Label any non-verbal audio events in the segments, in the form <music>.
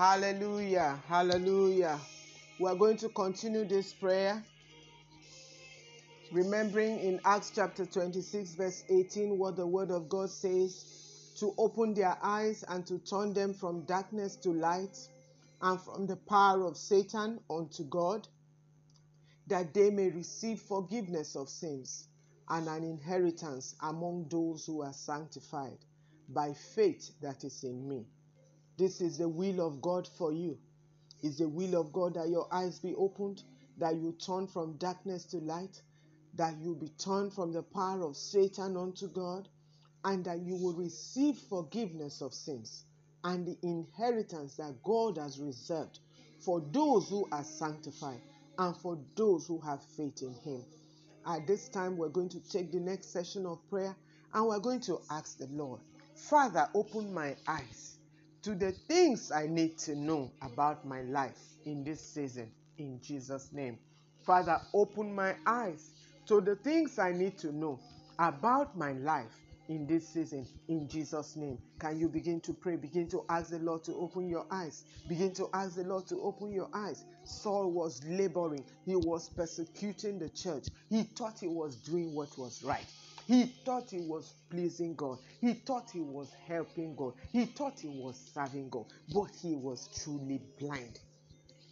Hallelujah. Hallelujah. We are going to continue this prayer. Remembering in Acts chapter 26, verse 18, what the word of God says to open their eyes and to turn them from darkness to light and from the power of Satan unto God, that they may receive forgiveness of sins and an inheritance among those who are sanctified by faith that is in me. This is the will of God for you. It's the will of God that your eyes be opened, that you turn from darkness to light, that you be turned from the power of Satan unto God, and that you will receive forgiveness of sins and the inheritance that God has reserved for those who are sanctified and for those who have faith in Him. At this time, we're going to take the next session of prayer and we're going to ask the Lord, Father, open my eyes to the things I need to know about my life in this season, in Jesus' name. Father, open my eyes to the things I need to know about my life in this season in Jesus' name. Can you begin to pray? Begin to ask the Lord to open your eyes. Begin to ask the Lord to open your eyes. Saul was laboring, he was persecuting the church. He thought he was doing what was right. He thought he was pleasing God. He thought he was helping God. He thought he was serving God. But he was truly blind.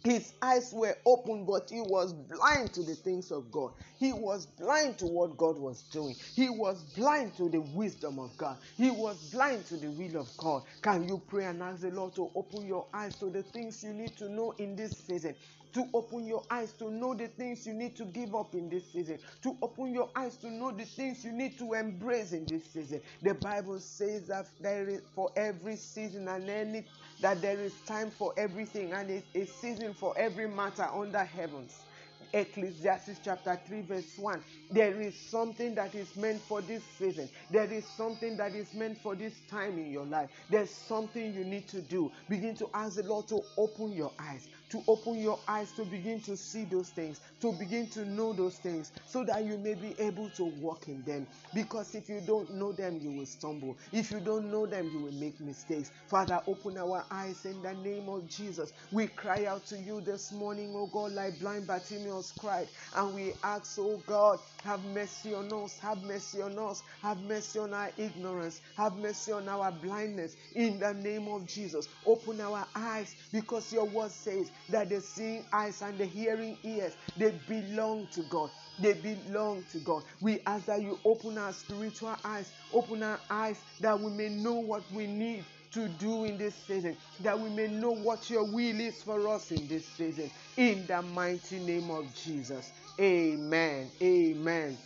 His eyes were open, but he was blind to the things of God. He was blind to what God was doing. He was blind to the wisdom of God. He was blind to the will of God. Can you pray and ask the Lord to open your eyes to the things you need to know in this season? To open your eyes to know the things you need to give up in this season, to open your eyes to know the things you need to embrace in this season. The Bible says that there is for every season and any that there is time for everything and it's a season for every matter under heavens. Ecclesiastes chapter 3, verse 1. There is something that is meant for this season. There is something that is meant for this time in your life. There's something you need to do. Begin to ask the Lord to open your eyes to open your eyes to begin to see those things, to begin to know those things, so that you may be able to walk in them. Because if you don't know them, you will stumble. If you don't know them, you will make mistakes. Father, open our eyes in the name of Jesus. We cry out to you this morning, oh God, like blind Bartimaeus cried, and we ask, oh God, have mercy on us, have mercy on us, have mercy on our ignorance, have mercy on our blindness. In the name of Jesus, open our eyes because your word says that the seeing eyes and the hearing ears they belong to God. They belong to God. We ask that you open our spiritual eyes, open our eyes that we may know what we need to do in this season, that we may know what your will is for us in this season. In the mighty name of Jesus. Amen. Amen.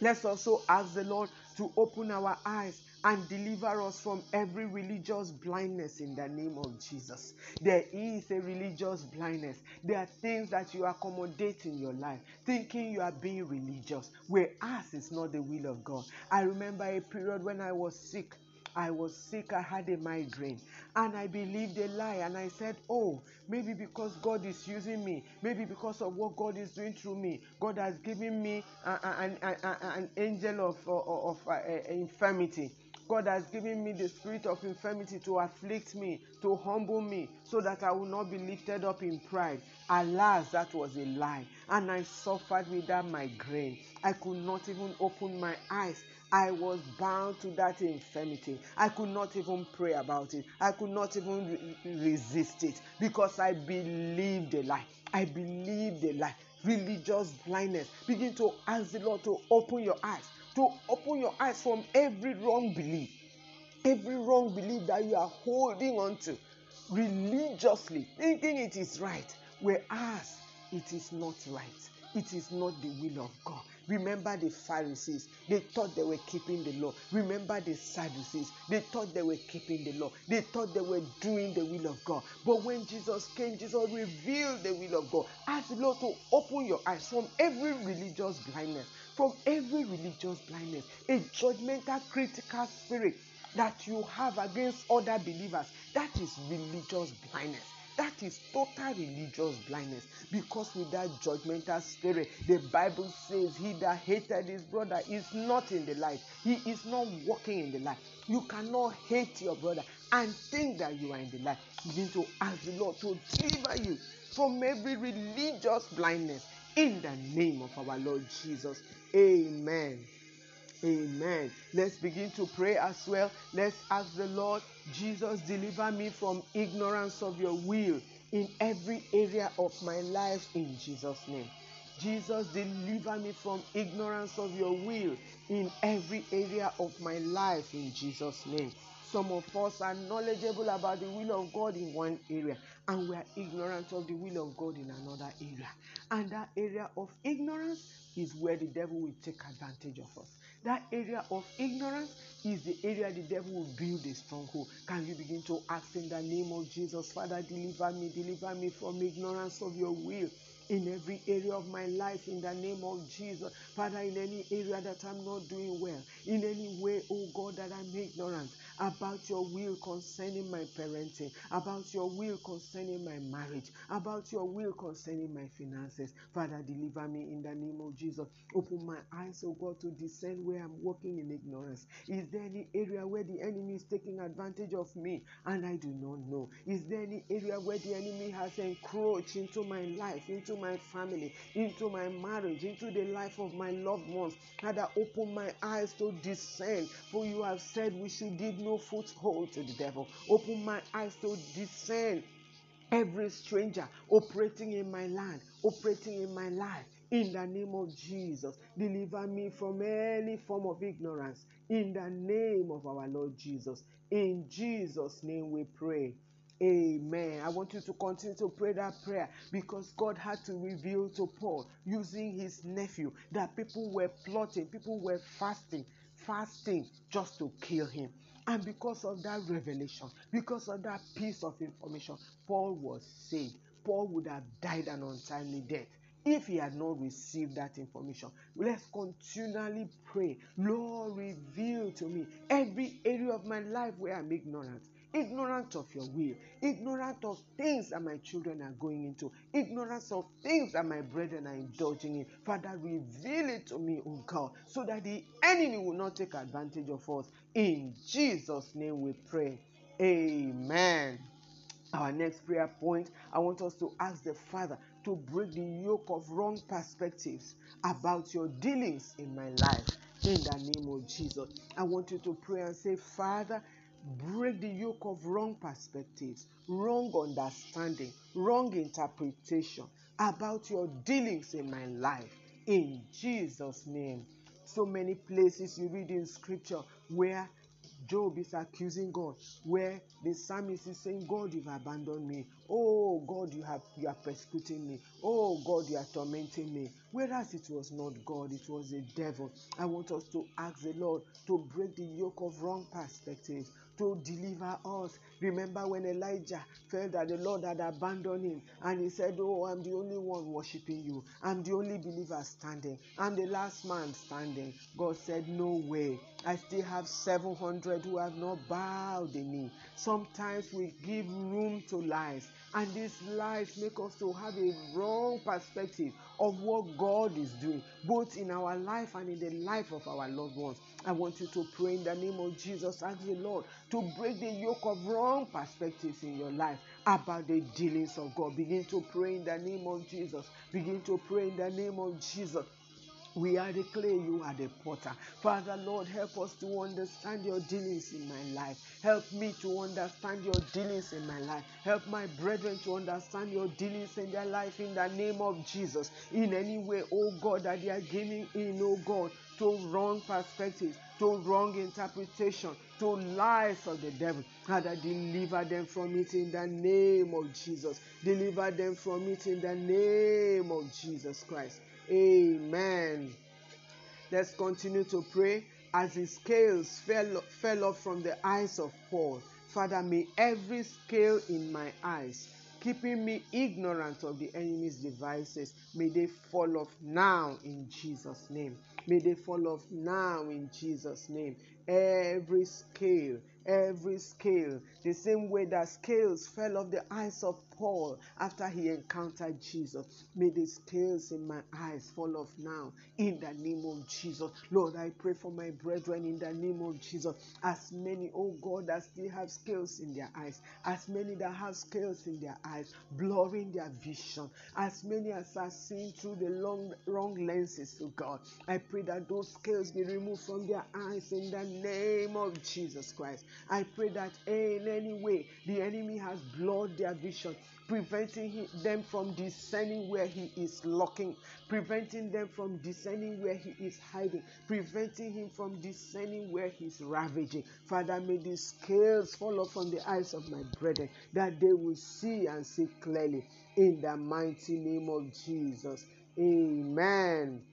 Let's also ask the Lord to open our eyes and deliver us from every religious blindness in the name of Jesus. There is a religious blindness. There are things that you accommodate in your life, thinking you are being religious, whereas it's not the will of God. I remember a period when I was sick. I was sick, I had a migraine, and I believed a lie. And I said, Oh, maybe because God is using me, maybe because of what God is doing through me, God has given me an, an, an angel of, of, of uh, infirmity. God has given me the spirit of infirmity to afflict me, to humble me, so that I will not be lifted up in pride. Alas, that was a lie. And I suffered with that migraine. I could not even open my eyes. I was bound to that infirmity. I could not even pray about it. I could not even re- resist it because I believed a lie. I believed a lie. Religious blindness. Begin to ask the Lord to open your eyes to open your eyes from every wrong belief, every wrong belief that you are holding on to religiously, thinking it is right, whereas it is not right. It is not the will of God. Remember the Pharisees, they thought they were keeping the law. Remember the Sadducees, they thought they were keeping the law. They thought they were doing the will of God. But when Jesus came, Jesus revealed the will of God. Ask the Lord to open your eyes from every religious blindness, from every religious blindness, a judgmental, critical spirit that you have against other believers. That is religious blindness. That is total religious blindness. Because with that judgmental spirit, the Bible says, He that hated his brother is not in the light. He is not walking in the light. You cannot hate your brother and think that you are in the light. Begin to ask the Lord to deliver you from every religious blindness in the name of our Lord Jesus. Amen. Amen. Let's begin to pray as well. Let's ask the Lord, Jesus, deliver me from ignorance of your will in every area of my life in Jesus' name. Jesus, deliver me from ignorance of your will in every area of my life in Jesus' name. Some of us are knowledgeable about the will of God in one area, and we are ignorant of the will of God in another area. And that area of ignorance is where the devil will take advantage of us. That area of ignorance is the area the devil will build a stronghold. Can you begin to ask in the name of Jesus, Father, deliver me, deliver me from ignorance of your will in every area of my life in the name of Jesus. Father, in any area that I'm not doing well, in any way, oh God, that I'm ignorant about your will concerning my parenting, about your will concerning my marriage, about your will concerning my finances. Father, deliver me in the name of Jesus. Open my eyes, oh God, to discern where I'm walking in ignorance. Is there any area where the enemy is taking advantage of me and I do not know? Is there any area where the enemy has encroached into my life, into my family, into my marriage, into the life of my loved ones. Father, open my eyes to discern, for you have said we should give no foothold to the devil. Open my eyes to discern every stranger operating in my land, operating in my life. In the name of Jesus, deliver me from any form of ignorance. In the name of our Lord Jesus. In Jesus' name we pray. Amen. I want you to continue to pray that prayer because God had to reveal to Paul using his nephew that people were plotting, people were fasting, fasting just to kill him. And because of that revelation, because of that piece of information, Paul was saved. Paul would have died an untimely death if he had not received that information. Let's continually pray. Lord, reveal to me every area of my life where I'm ignorant ignorant of your will, ignorant of things that my children are going into, ignorance of things that my brethren are indulging in. Father, reveal it to me, oh God, so that the enemy will not take advantage of us. In Jesus' name we pray. Amen. Our next prayer point, I want us to ask the Father to break the yoke of wrong perspectives about your dealings in my life. In the name of Jesus, I want you to pray and say, Father, break the yoke of wrong perspectives, wrong understanding, wrong interpretation about your dealings in my life. In Jesus' name. So many places you read in scripture where Job is accusing God, where the psalmist is saying, God, you've abandoned me. Oh God, you have you are persecuting me. Oh God, you are tormenting me. Whereas it was not God, it was the devil. I want us to ask the Lord to break the yoke of wrong perspectives, to deliver us. Remember when Elijah felt that the Lord had abandoned him and he said, Oh, I'm the only one worshiping you. I'm the only believer standing. I'm the last man standing. God said, No way. I still have 700 who have not bowed the knee. Sometimes we give room to lies, and these lies make us to have a wrong perspective of what God is doing, both in our life and in the life of our loved ones. I want you to pray in the name of Jesus. Ask the Lord to break the yoke of wrong perspectives in your life about the dealings of God. Begin to pray in the name of Jesus. Begin to pray in the name of Jesus. We are the clay, you are the potter. Father, Lord, help us to understand your dealings in my life. Help me to understand your dealings in my life. Help my brethren to understand your dealings in their life in the name of Jesus. In any way, oh God, that they are giving in, oh God, to wrong perspectives, to wrong interpretation, to lies of the devil. Father, deliver them from it in the name of Jesus. Deliver them from it in the name of Jesus Christ. Amen. Let's continue to pray as the scales fell, fell off from the eyes of Paul. Father, may every scale in my eyes, keeping me ignorant of the enemy's devices, may they fall off now in Jesus' name. May they fall off now in Jesus' name. Every scale, every scale, the same way that scales fell off the eyes of Paul after he encountered Jesus. May the scales in my eyes fall off now in the name of Jesus. Lord, I pray for my brethren in the name of Jesus. As many, oh God, that still have scales in their eyes, as many that have scales in their eyes, blurring their vision, as many as are seeing through the long, wrong lenses, oh God. I pray that those scales be removed from their eyes in the name of Jesus Christ. I pray that in any way the enemy has blurred their vision preventing them from discerning where he is locking, preventing them from discerning where he is hiding, preventing him from discerning where he's ravaging. Father, may the scales fall off from the eyes of my brethren that they will see and see clearly in the mighty name of Jesus. Amen.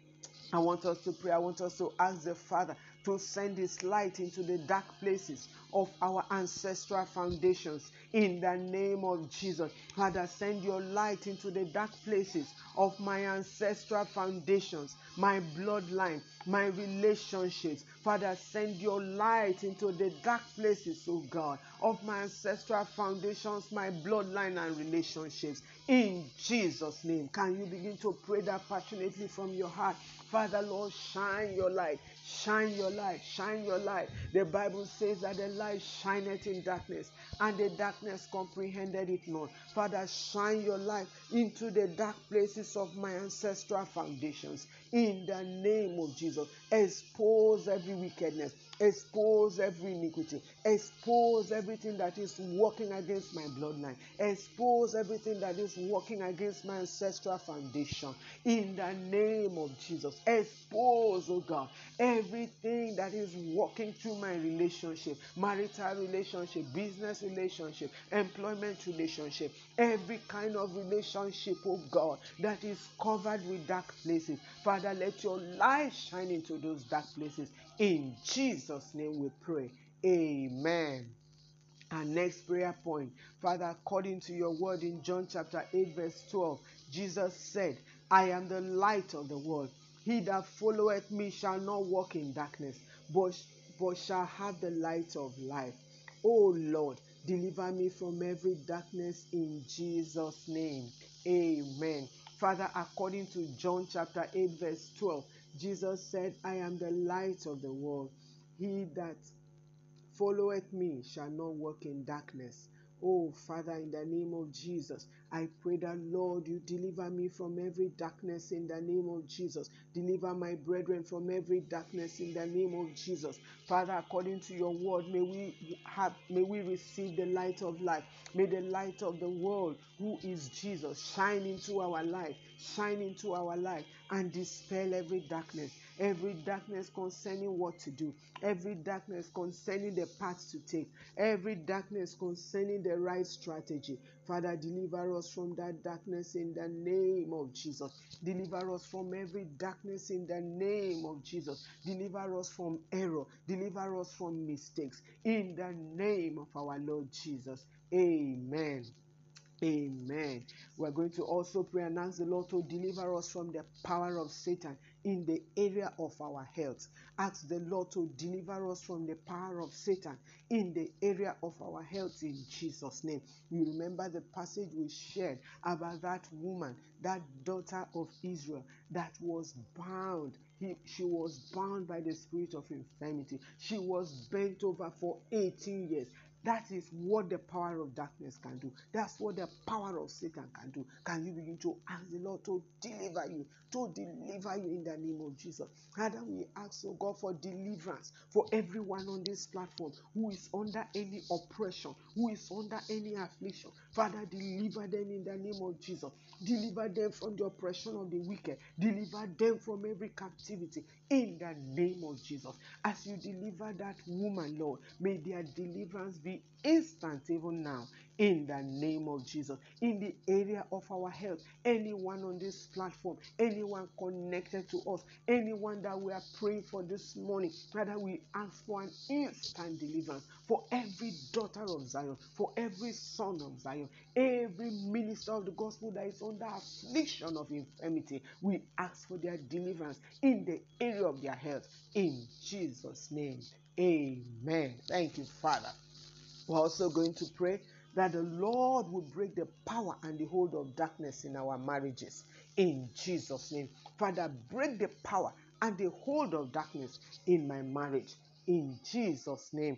I want us to pray. I want us to ask the Father to send His light into the dark places of our ancestral foundations in the name of Jesus. Father, send your light into the dark places of my ancestral foundations, my bloodline, my relationships. Father, send your light into the dark places, oh God, of my ancestral foundations, my bloodline, and relationships. In Jesus' name, can you begin to pray that passionately from your heart? Father, Lord, shine your light. Shine your light, shine your light. The Bible says that the light shineth in darkness, and the darkness comprehended it not. Father, shine your light into the dark places of my ancestral foundations. In the name of Jesus, expose every wickedness, expose every iniquity, expose everything that is working against my bloodline, expose everything that is working against my ancestral foundation. In the name of Jesus, expose, oh God, everything that is working through my relationship, marital relationship, business relationship, employment relationship, every kind of relationship, oh God, that is covered with dark places. Father, let your light shine into those dark places. In Jesus' name we pray. Amen. Our next prayer point, Father, according to your word in John chapter 8, verse 12, Jesus said, I am the light of the world. He that followeth me shall not walk in darkness, but, but shall have the light of life. Oh Lord, deliver me from every darkness in Jesus' name. Amen. Father, according to John chapter 8, verse 12, Jesus said, I am the light of the world. He that followeth me shall not walk in darkness. Oh, Father, in the name of Jesus, I pray that, Lord, you deliver me from every darkness in the name of Jesus. Deliver my brethren from every darkness in the name of Jesus. Father, according to your word, may we have, may we receive the light of life. May the light of the world, who is Jesus, shine into our life, shine into our life, and dispel every darkness every darkness concerning what to do, every darkness concerning the path to take, every darkness concerning the right strategy. Father, deliver us from that darkness in the name of Jesus. Deliver us from every darkness in the name of Jesus. Deliver us from error. Deliver us from mistakes in the name of our Lord Jesus. Amen. Amen. We're going to also pray and ask the Lord to deliver us from the power of Satan in the area of our health. Ask the Lord to deliver us from the power of Satan in the area of our health in Jesus' name. You remember the passage we shared about that woman, that daughter of Israel, that was bound. He, she was bound by the spirit of infirmity. She was bent over for 18 years. That is what the power of darkness can do. That's what the power of Satan can do. Can you begin to ask the Lord to deliver you, to deliver you in the name of Jesus? Father, we ask, oh God, for deliverance for everyone on this platform who is under any oppression, who is under any affliction. Father, deliver them in the name of Jesus. Deliver them from the oppression of the wicked. Deliver them from every captivity in the name of Jesus. As you deliver that woman, Lord, may their deliverance be instant even now in the name of Jesus. In the area of our health, anyone on this platform, anyone connected to us, anyone that we are praying for this morning, Father, we ask for an instant deliverance for every daughter of Zion, for every son of Zion, every minister of the gospel that is under affliction of infirmity. We ask for their deliverance in the area of their health. In Jesus' name, amen. Thank you, Father. We're also going to pray that the Lord will break the power and the hold of darkness in our marriages. In Jesus' name. Father, break the power and the hold of darkness in my marriage. In Jesus' name.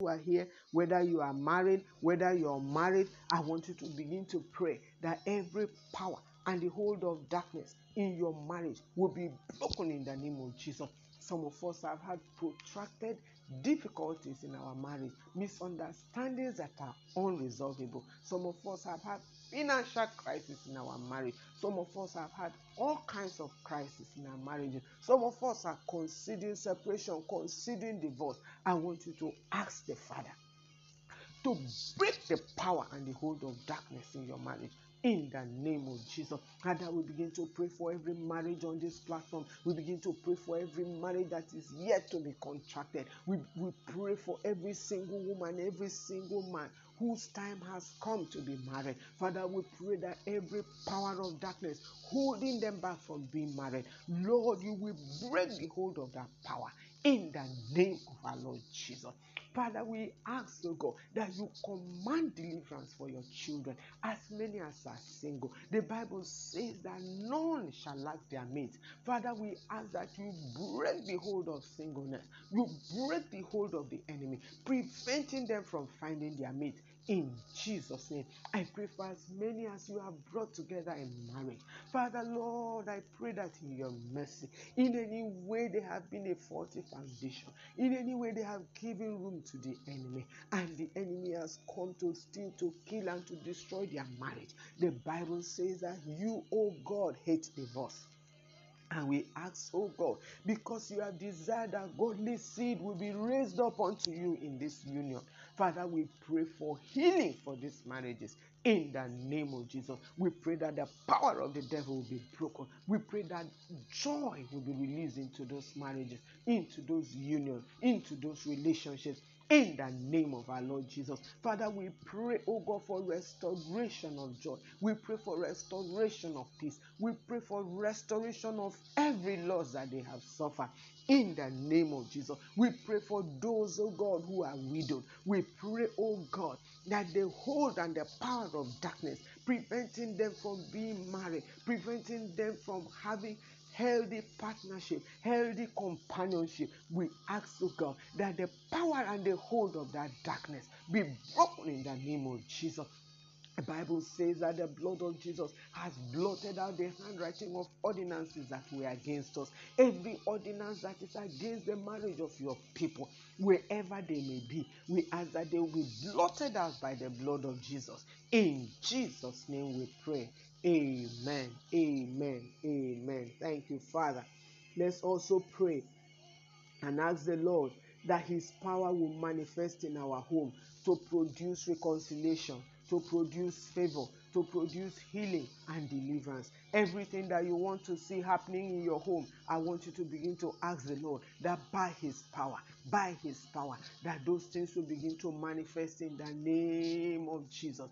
You are here, whether you are married, whether you're married, I want you to begin to pray that every power and the hold of darkness in your marriage will be broken in the name of Jesus. Some of us have had protracted difficulties in our marriage, misunderstandings that are unresolvable. Some of us have had financial crisis in our marriage. Some of us have had all kinds of crises in our marriages. Some of us are considering separation, considering divorce. I want you to ask the Father to break the power and the hold of darkness in your marriage in the name of Jesus. Father, we begin to pray for every marriage on this platform. We begin to pray for every marriage that is yet to be contracted. We, we pray for every single woman, every single man whose time has come to be married. Father, we pray that every power of darkness holding them back from being married, Lord, you will break the hold of that power in the name of our Lord Jesus. Father, we ask, oh God, that you command deliverance for your children, as many as are single. The Bible says that none shall lack their mate. Father, we ask that you break the hold of singleness, you break the hold of the enemy, preventing them from finding their mate in Jesus' name. I pray for as many as you have brought together in marriage. Father, Lord, I pray that in your mercy, in any way they have been a faulty foundation, in any way they have given room to the enemy, and the enemy has come to steal, to kill, and to destroy their marriage. The Bible says that you, oh God, hate divorce. And we ask, oh God, because you have desired that godly seed will be raised up unto you in this union. Father, we pray for healing for these marriages in the name of Jesus. We pray that the power of the devil will be broken. We pray that joy will be released into those marriages, into those unions, into those relationships in the name of our Lord Jesus. Father, we pray, oh God, for restoration of joy. We pray for restoration of peace. We pray for restoration of every loss that they have suffered. In the name of Jesus, we pray for those, oh God, who are widowed. We pray, oh God, that the hold and the power of darkness, preventing them from being married, preventing them from having healthy partnership, healthy companionship. We ask, oh God, that the power and the hold of that darkness be broken in the name of Jesus. The Bible says that the blood of Jesus has blotted out the handwriting of ordinances that were against us. Every ordinance that is against the marriage of your people, wherever they may be, we ask that they will be blotted out by the blood of Jesus. In Jesus' name we pray. Amen. Amen. Amen. Thank you, Father. Let's also pray and ask the Lord that His power will manifest in our home to produce reconciliation, to produce favor, to produce healing and deliverance. Everything that you want to see happening in your home, I want you to begin to ask the Lord that by His power, by His power, that those things will begin to manifest in the name of Jesus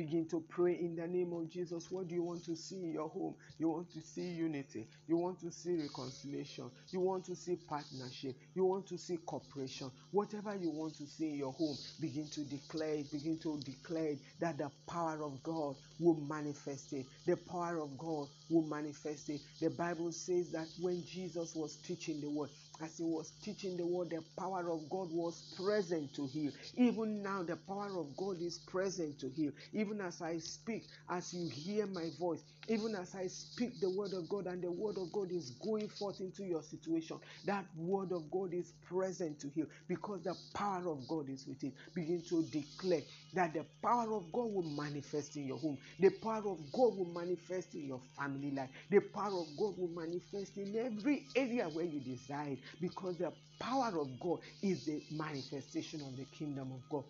begin to pray in the name of Jesus. What do you want to see in your home? You want to see unity. You want to see reconciliation. You want to see partnership. You want to see cooperation. Whatever you want to see in your home, begin to declare it. Begin to declare that the power of God will manifest it. The power of God will manifest it. The Bible says that when Jesus was teaching the word, as he was teaching the word, the power of God was present to heal. Even now, the power of God is present to heal. Even as I speak, as you hear my voice, even as I speak the word of God and the word of God is going forth into your situation, that word of God is present to heal because the power of God is with it. Begin to declare that the power of God will manifest in your home, the power of God will manifest in your family life, the power of God will manifest in every area where you desire because the power of God is the manifestation of the kingdom of God.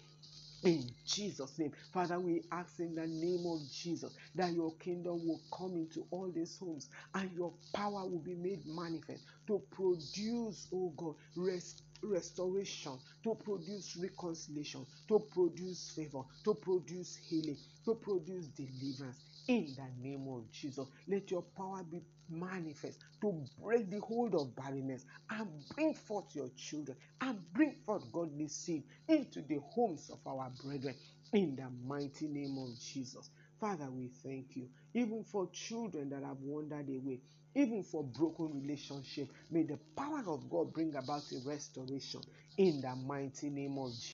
In Jesus' name, Father, we ask in the name of Jesus that your kingdom will come into all these homes and your power will be made manifest to produce, oh God, rest restoration, to produce reconciliation, to produce favor, to produce healing, to produce deliverance in the name of Jesus. Let your power be manifest to break the hold of barrenness and bring forth your children and bring forth godly seed into the homes of our brethren in the mighty name of Jesus. Father, we thank you even for children that have wandered away, even for broken relationship. May the power of God bring about a restoration in the mighty name of Jesus.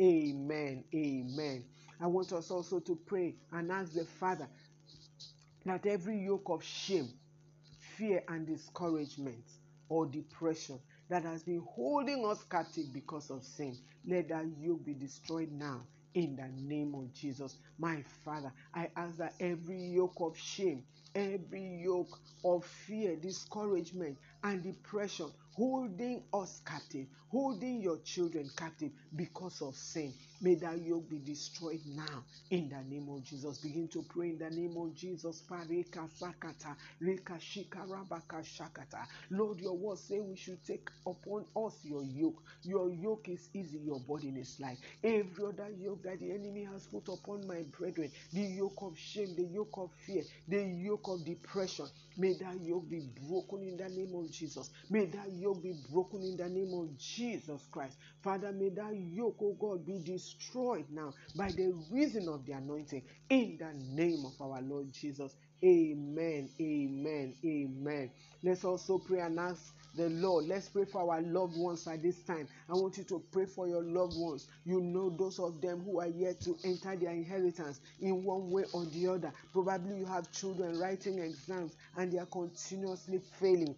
Amen. Amen. I want us also to pray and ask the Father that every yoke of shame, fear, and discouragement or depression that has been holding us captive because of sin, let that yoke be destroyed now in the name of Jesus. My Father, I ask that every yoke of shame, every yoke of fear, discouragement, and depression holding us captive, holding your children captive because of sin. May that yoke be destroyed now in the name of Jesus. Begin to pray in the name of Jesus. Lord, your word say we should take upon us your yoke. Your yoke is easy, your burden is light. Every other yoke that the enemy has put upon my brethren, the yoke of shame, the yoke of fear, the yoke of depression, may that yoke be broken in the name of Jesus. May that yoke be broken in the name of Jesus Christ. Father, may that yoke, oh God, be destroyed now by the reason of the anointing in the name of our Lord Jesus. Amen. Amen. Amen. Let's also pray and ask the Lord. Let's pray for our loved ones at this time. I want you to pray for your loved ones. You know those of them who are yet to enter their inheritance in one way or the other. Probably you have children writing exams and they are continuously failing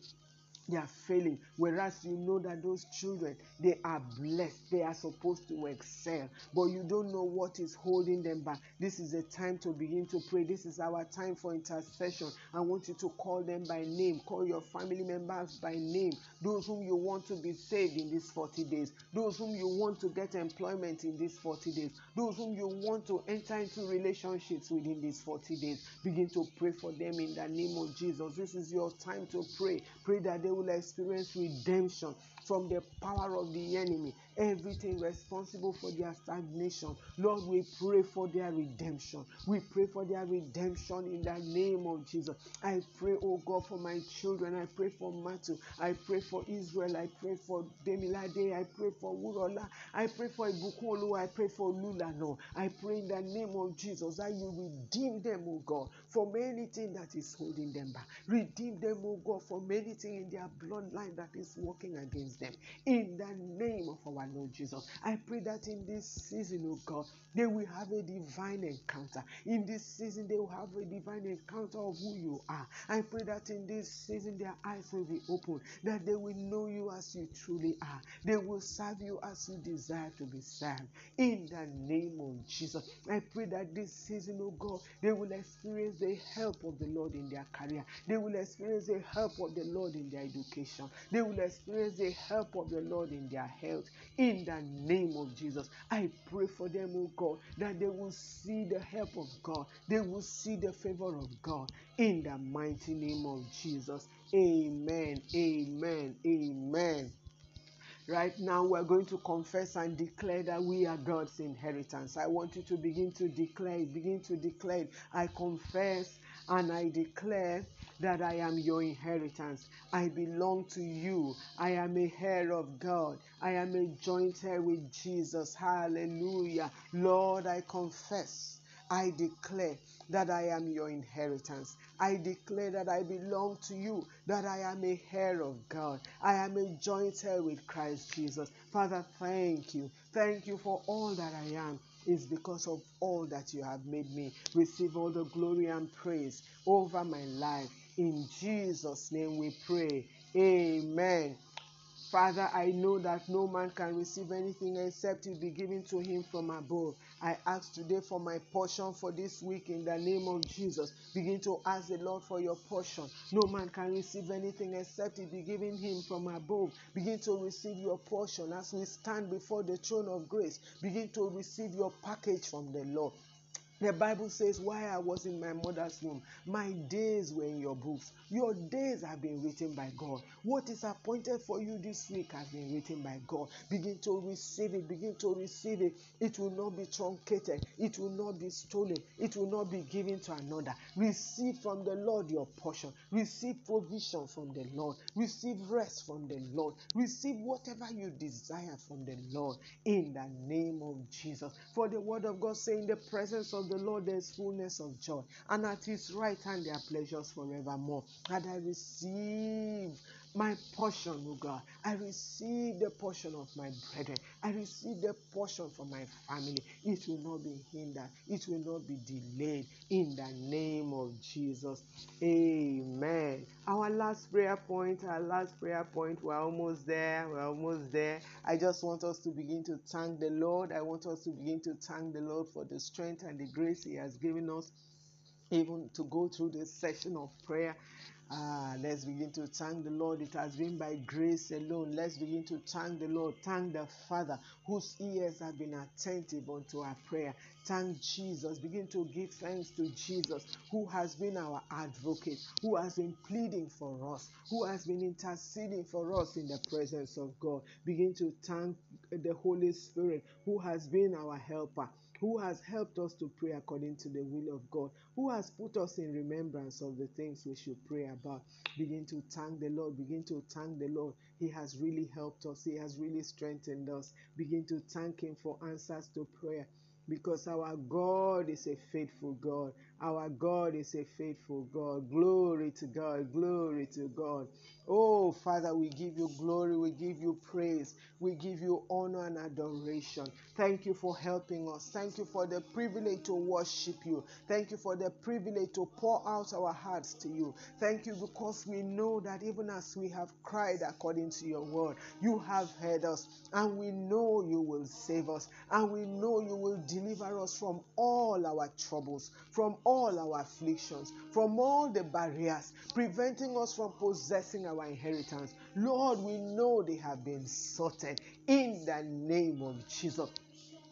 they are failing. Whereas you know that those children they are blessed. They are supposed to excel. But you don't know what is holding them back. This is a time to begin to pray. This is our time for intercession. I want you to call them by name. Call your family members by name. Those whom you want to be saved in these 40 days. Those whom you want to get employment in these 40 days those whom you want to enter into relationships within these 40 days begin to pray for them in the name of jesus. This is your time to pray. Pray that they will experience redemption from the power of the enemy, everything responsible for their stagnation. Lord, we pray for their redemption. We pray for their redemption in the name of Jesus. I pray, oh God, for my children. I pray for Matthew. I pray for Israel. I pray for Demilade. I pray for Wurola. I pray for Ibukulu. I pray for Lulano. I pray in the name of Jesus that you redeem them, oh God, from anything that is holding them back. Redeem them, oh God, from anything in their bloodline that is working against them. In the name of our Lord Jesus, I pray that in this season, oh God, they will have a divine encounter. In this season, they will have a divine encounter of who you are. I pray that in this season, their eyes will be open, that they will know you as you truly are. They will serve you as you desire to be served. In the name of Jesus, I pray that this season, oh God, they will experience the help of the Lord in their career. They will experience the help of the Lord in their education. They will experience the help of the Lord in their health. In the name of Jesus, I pray for them, oh God, that they will see the help of God. They will see the favor of God. In the mighty name of Jesus. Amen. Amen. Amen. Right now, we're going to confess and declare that we are God's inheritance. I want you to begin to declare. Begin to declare. I confess and I declare that I am your inheritance. I belong to you. I am a heir of God. I am a joint heir with Jesus. Hallelujah. Lord, I confess. I declare that I am your inheritance. I declare that I belong to you, that I am a heir of God. I am a joint heir with Christ Jesus. Father, thank you. Thank you for all that I am is because of all that you have made me. Receive all the glory and praise over my life. In Jesus' name we pray. Amen. Father, I know that no man can receive anything except it be given to him from above. I ask today for my portion for this week in the name of Jesus. Begin to ask the Lord for your portion. No man can receive anything except it be given him from above. Begin to receive your portion as we stand before the throne of grace. Begin to receive your package from the Lord. The Bible says, While I was in my mother's womb, my days were in your books. Your days have been written by God. What is appointed for you this week has been written by God. Begin to receive it. Begin to receive it. It will not be truncated. It will not be stolen. It will not be given to another. Receive from the Lord your portion. Receive provision from the Lord. Receive rest from the Lord. Receive whatever you desire from the Lord in the name of Jesus. For the word of God saying, the presence of the Lord there is fullness of joy, and at his right hand there are pleasures forevermore. And I receive my portion, O God. I receive the portion of my brethren. I receive the portion for my family. It will not be hindered. It will not be delayed. In the name of Jesus. Amen. Our last prayer point, our last prayer point. We're almost there. We're almost there. I just want us to begin to thank the Lord. I want us to begin to thank the Lord for the strength and the grace He has given us even to go through this session of prayer. Ah, let's begin to thank the Lord. It has been by grace alone. Let's begin to thank the Lord. Thank the Father whose ears have been attentive unto our prayer. Thank Jesus. Begin to give thanks to Jesus who has been our advocate, who has been pleading for us, who has been interceding for us in the presence of God. Begin to thank the Holy Spirit who has been our helper who has helped us to pray according to the will of God, who has put us in remembrance of the things we should pray about. Begin to thank the Lord. Begin to thank the Lord. He has really helped us, He has really strengthened us. Begin to thank Him for answers to prayer because our God is a faithful God. Our God is a faithful God. Glory to God. Glory to God. Oh, Father, we give you glory. We give you praise. We give you honor and adoration. Thank you for helping us. Thank you for the privilege to worship you. Thank you for the privilege to pour out our hearts to you. Thank you because we know that even as we have cried according to your word, you have heard us. And we know you will save us. And we know you will deliver us from all our troubles, from all our afflictions, from all the barriers preventing us from possessing our inheritance. Lord, we know they have been sorted in the name of Jesus.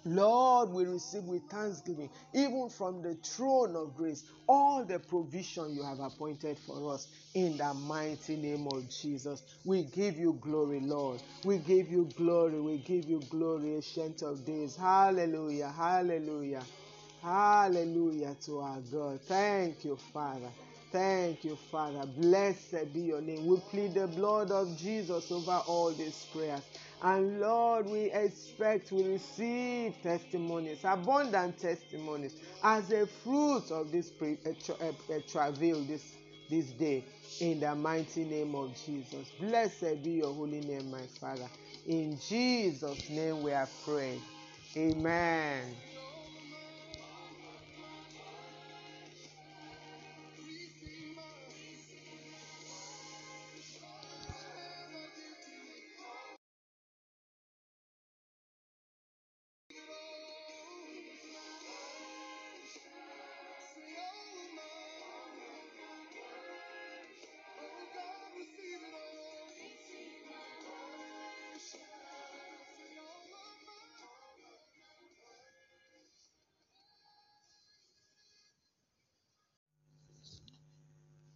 Lord, we receive with thanksgiving, even from the throne of grace, all the provision you have appointed for us in the mighty name of Jesus. We give you glory, Lord. We give you glory. We give you glory, ancient of days. Hallelujah. Hallelujah. Hallelujah to our God. Thank you, Father. Thank you, Father. Blessed be your name. We plead the blood of Jesus over all these prayers. And Lord, we expect we receive testimonies, abundant testimonies, as a fruit of this pre- uh, tra- uh, travail this, this day. In the mighty name of Jesus. Blessed be your holy name, my Father. In Jesus' name we are praying. Amen.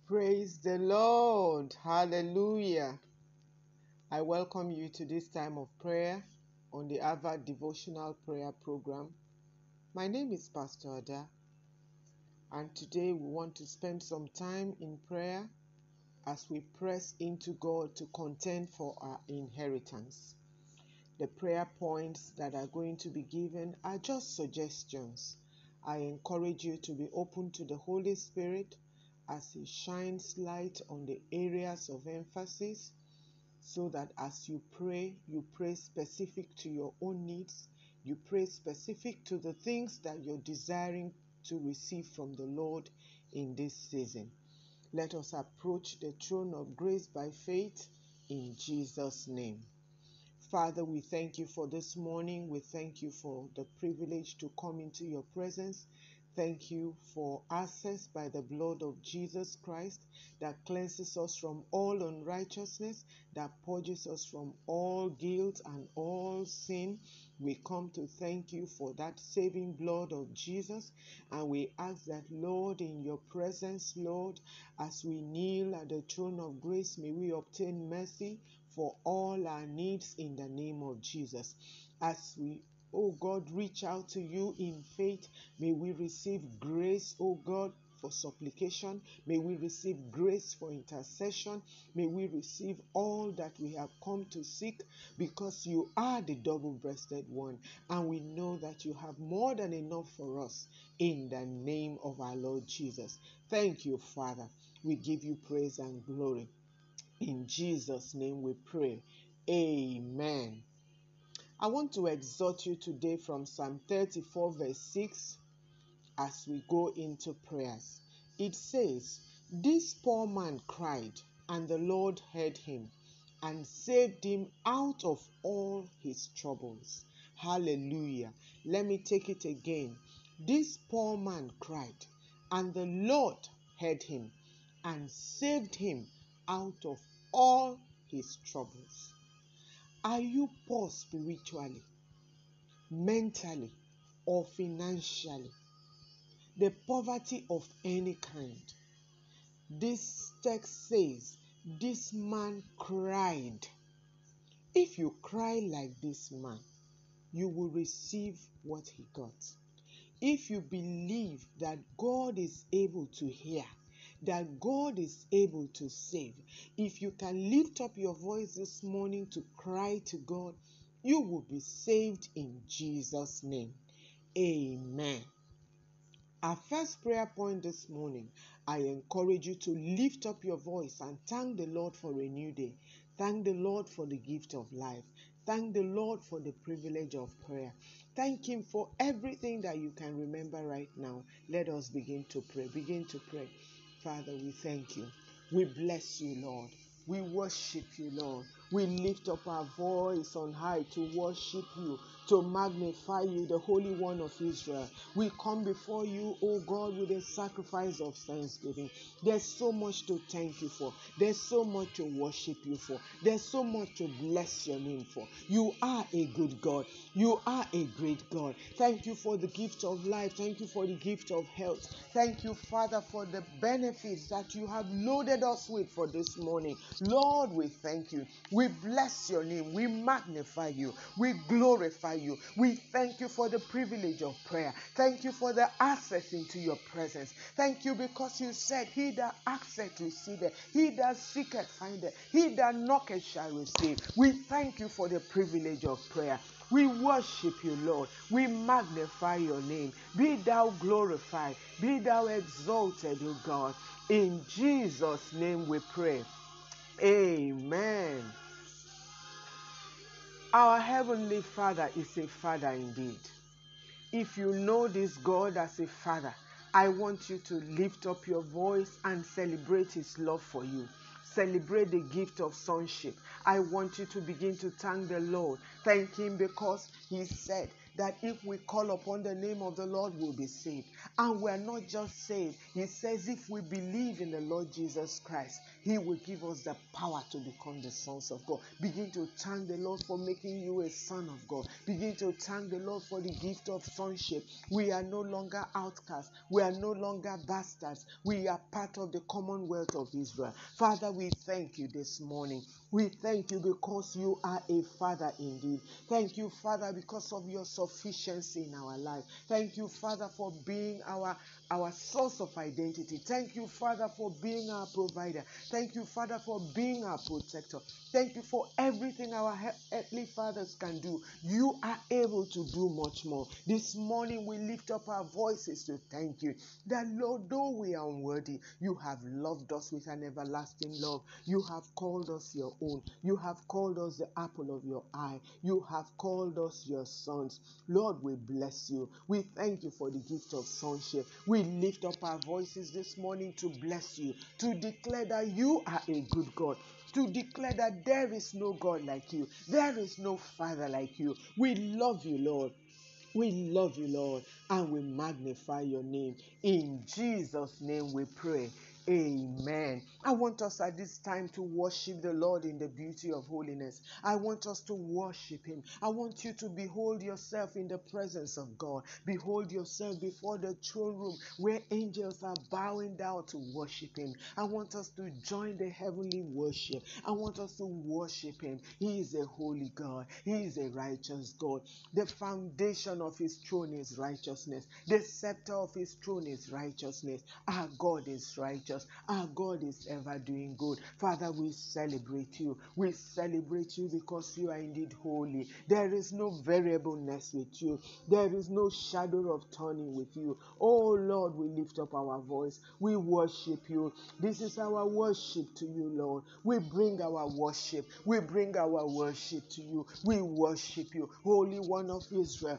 Praise the Lord. Hallelujah. I welcome you to this time of prayer on the Harvard Devotional Prayer Program. My name is Pastor Ada, and today we want to spend some time in prayer as we press into God to contend for our inheritance. The prayer points that are going to be given are just suggestions. I encourage you to be open to the Holy Spirit as He shines light on the areas of emphasis so that as you pray, you pray specific to your own needs, you pray specific to the things that you're desiring to receive from the Lord in this season. Let us approach the throne of grace by faith in Jesus' name. Father, we thank you for this morning. We thank you for the privilege to come into your presence. Thank you for access by the blood of Jesus Christ that cleanses us from all unrighteousness, that purges us from all guilt and all sin. We come to thank you for that saving blood of Jesus. And we ask that, Lord, in your presence, Lord, as we kneel at the throne of grace, may we obtain mercy for all our needs in the name of Jesus. As we oh God, reach out to you in faith. May we receive grace, oh God, for supplication. May we receive grace for intercession. May we receive all that we have come to seek because you are the double breasted one. And we know that you have more than enough for us in the name of our Lord Jesus. Thank you, Father. We give you praise and glory. In Jesus' name we pray. Amen. I want to exhort you today from Psalm 34, verse 6, as we go into prayers. It says, This poor man cried, and the Lord heard him and saved him out of all his troubles. Hallelujah. Let me take it again. This poor man cried, and the Lord heard him and saved him out of all his troubles. Are you poor spiritually, mentally, or financially? The poverty of any kind. This text says, This man cried. If you cry like this man, you will receive what he got. If you believe that God is able to hear, that God is able to save. If you can lift up your voice this morning to cry to God, you will be saved in Jesus' name. Amen. Our first prayer point this morning, I encourage you to lift up your voice and thank the Lord for a new day. Thank the Lord for the gift of life. Thank the Lord for the privilege of prayer. Thank Him for everything that you can remember right now. Let us begin to pray. Begin to pray. Father, we thank you. We bless you, Lord. We worship you, Lord. We lift up our voice on high to worship you, to magnify you, the Holy One of Israel. We come before you, O God, with a sacrifice of thanksgiving. There's so much to thank you for. There's so much to worship you for. There's so much to bless your name for. You are a good God. You are a great God. Thank you for the gift of life. Thank you for the gift of health. Thank you, Father, for the benefits that you have loaded us with for this morning. Lord, we thank you. We bless your name. We magnify you. We glorify you. We thank you for the privilege of prayer. Thank you for the access into your presence. Thank you because you said, He that asketh receiveth, he that seeketh findeth, he that knocketh shall receive. We thank you for the privilege of prayer. We worship you, Lord. We magnify your name. Be thou glorified. Be thou exalted, O God. In Jesus' name we pray. Amen. Our Heavenly Father is a Father indeed. If you know this God as a Father, I want you to lift up your voice and celebrate His love for you. Celebrate the gift of sonship. I want you to begin to thank the Lord. Thank Him because He said, that if we call upon the name of the Lord, we'll be saved. And we're not just saved. He says, if we believe in the Lord Jesus Christ, He will give us the power to become the sons of God. Begin to thank the Lord for making you a son of God. Begin to thank the Lord for the gift of sonship. We are no longer outcasts. We are no longer bastards. We are part of the commonwealth of Israel. Father, we thank you this morning. We thank you because you are a father indeed. Thank you, Father, because of your sufficiency in our life. Thank you, Father, for being our our source of identity. Thank you, Father, for being our provider. Thank you, Father, for being our protector. Thank you for everything our earthly fathers can do. You are able to do much more. This morning we lift up our voices to thank you. That Lord, though we are unworthy, you have loved us with an everlasting love. You have called us your own. You have called us the apple of your eye. You have called us your sons. Lord, we bless you. We thank you for the gift of sonship. We lift up our voices this morning to bless you, to declare that you are a good God to declare that there is no God like you, there is no Father like you. We love you, Lord. We love you, Lord, and we magnify your name. In Jesus' name we pray. Amen. I want us at this time to worship the Lord in the beauty of holiness. I want us to worship Him. I want you to behold yourself in the presence of God. Behold yourself before the throne room where angels are bowing down to worship Him. I want us to join the heavenly worship. I want us to worship Him. He is a holy God, He is a righteous God. The foundation of His throne is righteousness, the scepter of His throne is righteousness. Our God is righteous. Our God is ever doing good. Father, we celebrate you. We celebrate you because you are indeed holy. There is no variableness with you, there is no shadow of turning with you. Oh Lord, we lift up our voice. We worship you. This is our worship to you, Lord. We bring our worship. We bring our worship to you. We worship you, Holy One of Israel.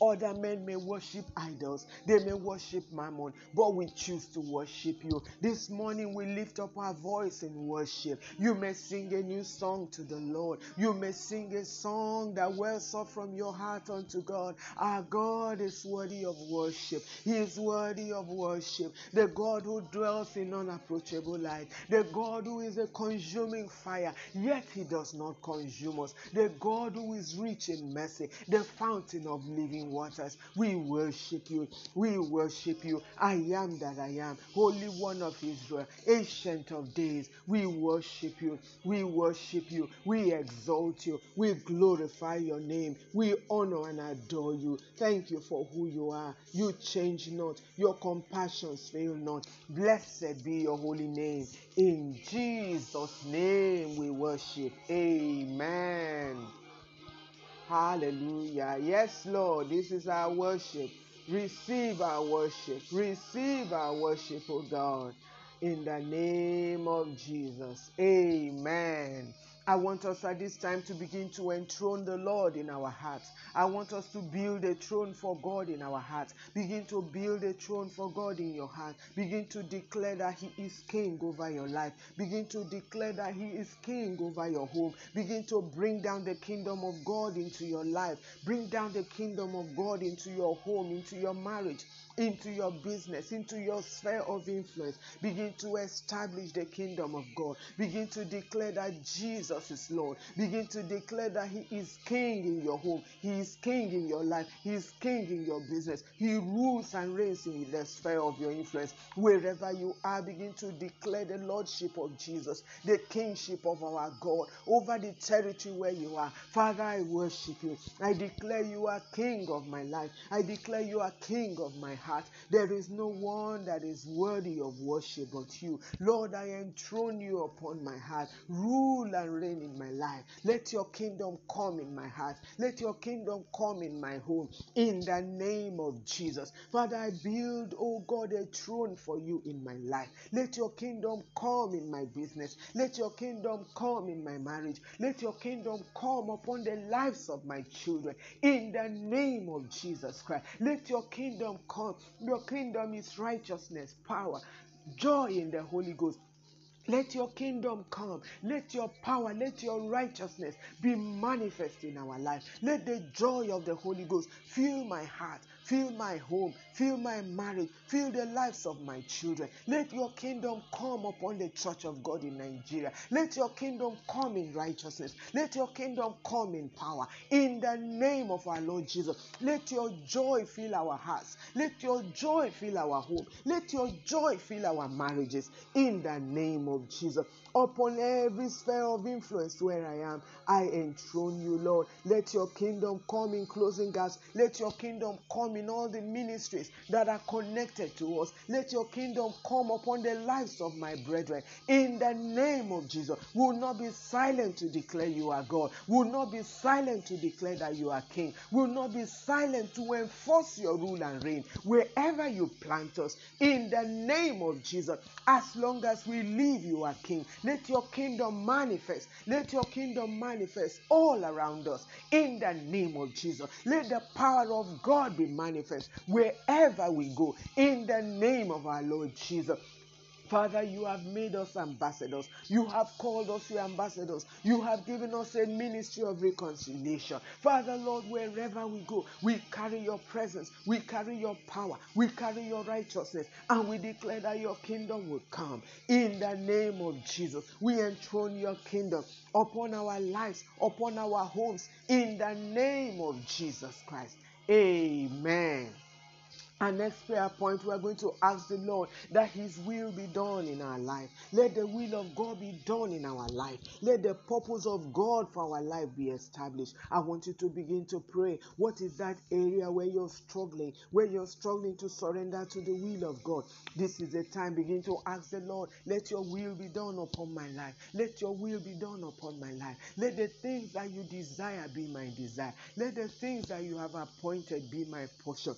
Other men may worship idols, they may worship mammon, but we choose to worship you. This morning we lift up our voice in worship. You may sing a new song to the Lord. You may sing a song that wells up from your heart unto God. Our God is worthy of worship. He is worthy of worship. The God who dwells in unapproachable light, the God who is a consuming fire, yet he does not consume us. The God who is rich in mercy, the fountain of living living waters. We worship you. We worship you. I am that I am. Holy One of Israel, Ancient of Days. We worship you. We worship you. We exalt you. We glorify your name. We honor and adore you. Thank you for who you are. You change not. Your compassions fail not. Blessed be your holy name. In Jesus' name we worship. Amen. Hallelujah. Yes, Lord, this is our worship. Receive our worship. Receive our worship, oh God. In the name of Jesus. Amen. I want us at this time to begin to enthrone the Lord in our hearts. I want us to build a throne for God in our hearts. Begin to build a throne for God in your heart. Begin to declare that He is King over your life. Begin to declare that He is King over your home. Begin to bring down the kingdom of God into your life. Bring down the kingdom of God into your home, into your marriage into your business, into your sphere of influence. Begin to establish the kingdom of God. Begin to declare that Jesus is Lord. Begin to declare that He is King in your home. He is King in your life. He is King in your business. He rules and reigns in the sphere of your influence. Wherever you are, begin to declare the Lordship of Jesus, the Kingship of our God over the territory where you are. Father, I worship you. I declare you are King of my life. I declare you are King of my heart. There is no one that is worthy of worship but you. Lord, I enthrone you upon my heart. Rule and reign in my life. Let your kingdom come in my heart. Let your kingdom come in my home. In the name of Jesus. Father, I build, oh God, a throne for you in my life. Let your kingdom come in my business. Let your kingdom come in my marriage. Let your kingdom come upon the lives of my children. In the name of Jesus Christ. Let your kingdom come your kingdom is righteousness, power, joy in the Holy Ghost. Let your kingdom come. Let your power, let your righteousness be manifest in our life. Let the joy of the Holy Ghost fill my heart, fill my home, fill my marriage, fill the lives of my children. Let your kingdom come upon the church of God in Nigeria. Let your kingdom come in righteousness. Let your kingdom come in power. In the name of our Lord Jesus, let your joy fill our hearts. Let your joy fill our home. Let your joy fill our marriages. In the name of Jesus upon every sphere of influence where I am. I enthrone you, Lord. Let your kingdom come in closing gaps. Let your kingdom come in all the ministries that are connected to us. Let your kingdom come upon the lives of my brethren. In the name of Jesus, we will not be silent to declare you are God. We will not be silent to declare that you are King. We will not be silent to enforce your rule and reign wherever you plant us. In the name of Jesus, as long as we live, you are King. Let your kingdom manifest. Let your kingdom manifest all around us in the name of Jesus. Let the power of God be manifest wherever we go in the name of our Lord Jesus. Father, you have made us ambassadors. You have called us your ambassadors. You have given us a ministry of reconciliation. Father, Lord, wherever we go, we carry your presence, we carry your power, we carry your righteousness, and we declare that your kingdom will come. In the name of Jesus, we enthrone your kingdom upon our lives, upon our homes, in the name of Jesus Christ. Amen. Our next prayer point, we are going to ask the Lord that His will be done in our life. Let the will of God be done in our life. Let the purpose of God for our life be established. I want you to begin to pray. What is that area where you're struggling, where you're struggling to surrender to the will of God? This is the time. Begin to ask the Lord, let your will be done upon my life. Let your will be done upon my life. Let the things that you desire be my desire. Let the things that you have appointed be my portion.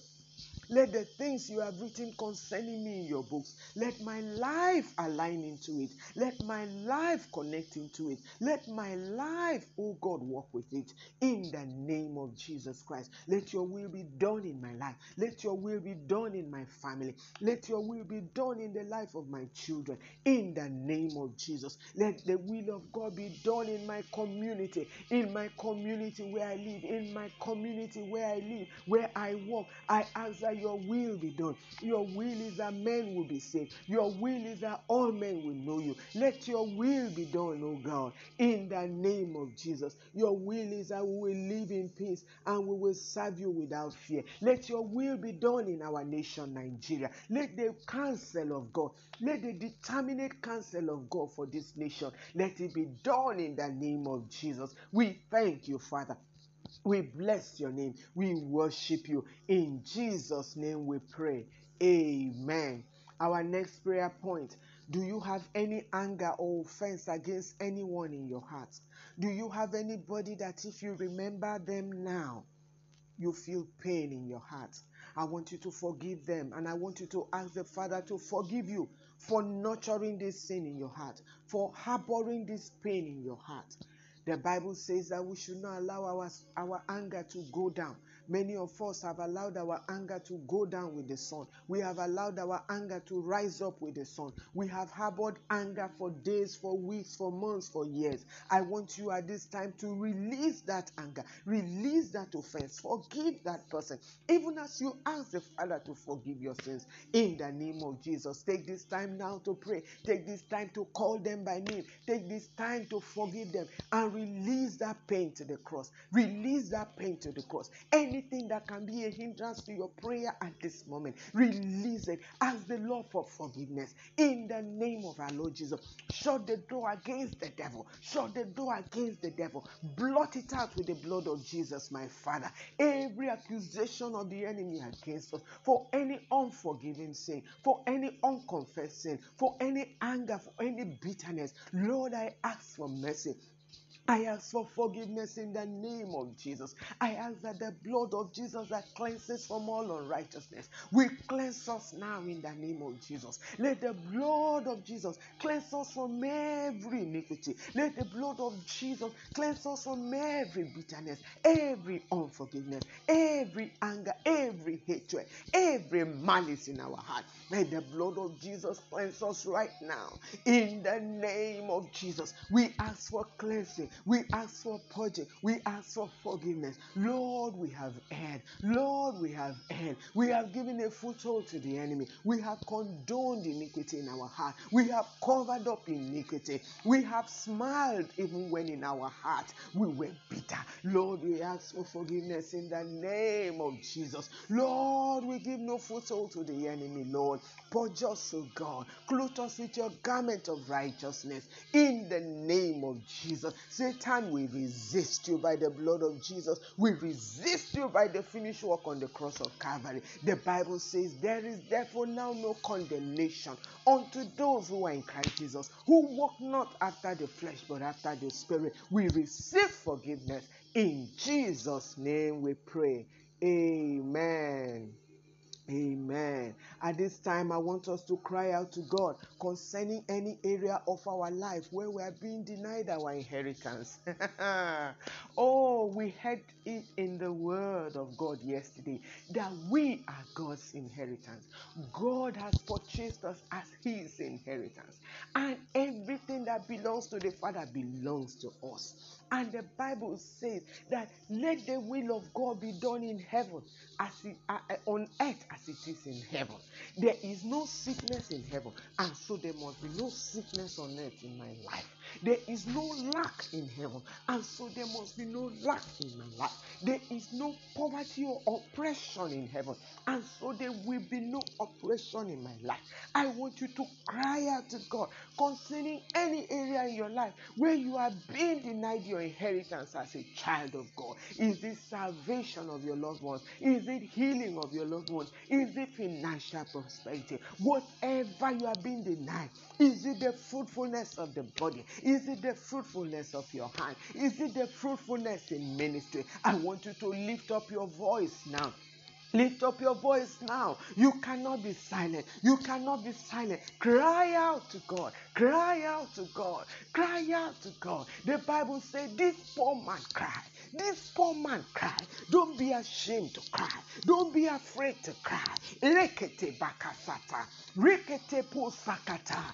Let the things you have written concerning me in your books, let my life align into it. Let my life connect into it. Let my life, oh God, walk with it. In the name of Jesus Christ. Let your will be done in my life. Let your will be done in my family. Let your will be done in the life of my children. In the name of Jesus. Let the will of God be done in my community. In my community where I live. In my community where I live. Where I walk. I ask that your will be done. Your will is that men will be saved. Your will is that all men will know you. Let your will be done, oh God, in the name of Jesus. Your will is that we will live in peace and we will serve you without fear. Let your will be done in our nation, Nigeria. Let the counsel of God, let the determinate counsel of God for this nation, let it be done in the name of Jesus. We thank you, Father. We bless your name. We worship you. In Jesus' name we pray. Amen. Our next prayer point Do you have any anger or offense against anyone in your heart? Do you have anybody that if you remember them now, you feel pain in your heart? I want you to forgive them and I want you to ask the Father to forgive you for nurturing this sin in your heart, for harboring this pain in your heart. The Bible says that we should not allow our, our anger to go down. Many of us have allowed our anger to go down with the sun. We have allowed our anger to rise up with the sun. We have harbored anger for days, for weeks, for months, for years. I want you at this time to release that anger, release that offense, forgive that person, even as you ask the Father to forgive your sins. In the name of Jesus, take this time now to pray. Take this time to call them by name. Take this time to forgive them and release that pain to the cross. Release that pain to the cross. Any anything that can be a hindrance to your prayer at this moment, release it. Ask the Lord for forgiveness in the name of our Lord Jesus. Shut the door against the devil. Shut the door against the devil. Blot it out with the blood of Jesus, my Father. Every accusation of the enemy against us for any unforgiven sin, for any unconfessed sin, for any anger, for any bitterness. Lord, I ask for mercy. I ask for forgiveness in the name of Jesus. I ask that the blood of Jesus that cleanses from all unrighteousness will cleanse us now in the name of Jesus. Let the blood of Jesus cleanse us from every iniquity. Let the blood of Jesus cleanse us from every bitterness, every unforgiveness, every anger, every hatred, every malice in our heart. Let the blood of Jesus cleanse us right now in the name of Jesus. We ask for cleansing. We ask for purging. We ask for forgiveness. Lord, we have erred. Lord, we have erred. We have given a foothold to the enemy. We have condoned iniquity in our heart. We have covered up iniquity. We have smiled even when in our heart we were bitter. Lord, we ask for forgiveness in the name of Jesus. Lord, we give no foothold to the enemy, Lord. Purge us, O God. Clothe us with your garment of righteousness in the name of Jesus. Satan, we resist you by the blood of Jesus. We resist you by the finished work on the cross of Calvary. The Bible says, There is therefore now no condemnation unto those who are in Christ Jesus, who walk not after the flesh, but after the Spirit. We receive forgiveness. In Jesus' name we pray. Amen. Amen. At this time, I want us to cry out to God concerning any area of our life where we are being denied our inheritance. <laughs> oh, we heard it in the word of God yesterday that we are God's inheritance. God has purchased us as His inheritance, and everything that belongs to the Father belongs to us. And the Bible says that let the will of God be done in heaven as it, uh, uh, on earth as it is in heaven. There is no sickness in heaven, and so there must be no sickness on earth in my life. There is no lack in heaven, and so there must be no lack in my life. There is no poverty or oppression in heaven, and so there will be no oppression in my life. I want you to cry out to God concerning any area in your life where you are being denied your inheritance as a child of God. Is it salvation of your loved ones? Is it healing of your loved ones? Is it financial prosperity? Whatever you are being denied, is it the fruitfulness of the body? Is it the fruitfulness of your hand? Is it the fruitfulness in ministry? I want you to lift up your voice now. Lift up your voice now. You cannot be silent. You cannot be silent. Cry out to God. Cry out to God. Cry out to God. The Bible says, This poor man cried. This poor man cried. Don't be ashamed to cry. Don't be afraid to cry. Rekete bakasata. Rekete posakata.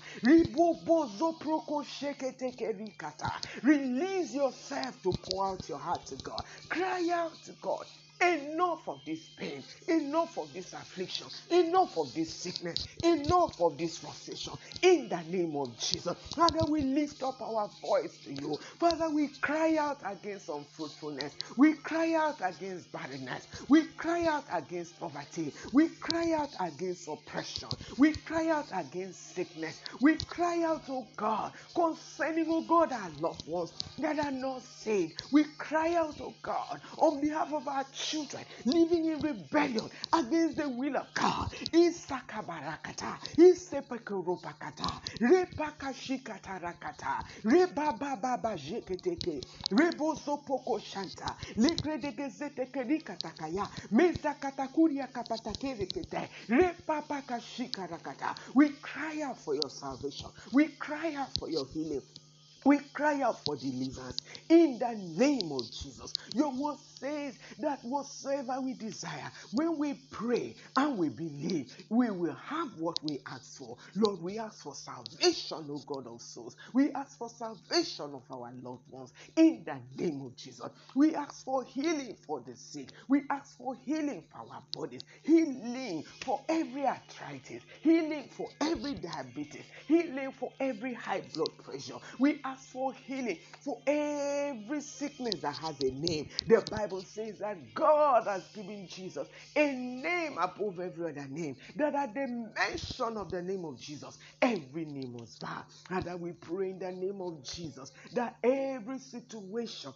Kerikata. Release yourself to pour out your heart to God. Cry out to God. Enough of this pain, enough of this affliction, enough of this sickness, enough of this frustration. In the name of Jesus, Father, we lift up our voice to you. Father, we cry out against unfruitfulness. We cry out against barrenness. We cry out against poverty. We cry out against oppression. We cry out against sickness. We cry out, oh God, concerning, oh God, our loved ones that are not saved. We cry out, oh God, on behalf of our children children living in rebellion against the will of God. Isakabarakata, Isepekoropakata, Repakashikatarakata, Rebababa jeketeke, Rebozopoko shanta, Legredegezeteke rikatakaya, Mezakatakuria kapatakerekete, Repapakashikarakata. We cry out for your salvation. We cry out for your healing. We cry out for deliverance in the name of Jesus. Your word says that whatsoever we desire, when we pray and we believe, we will have what we ask for. Lord, we ask for salvation, O God of souls. We ask for salvation of our loved ones in the name of Jesus. We ask for healing for the sick. We ask for healing for our bodies, healing for every arthritis, healing for every diabetes, healing for every high blood pressure. We ask for healing for every sickness that has a name. The Bible says that God has given Jesus a name above every other name. That at the mention of the name of Jesus, every name must bow. And that we pray in the name of Jesus that every situation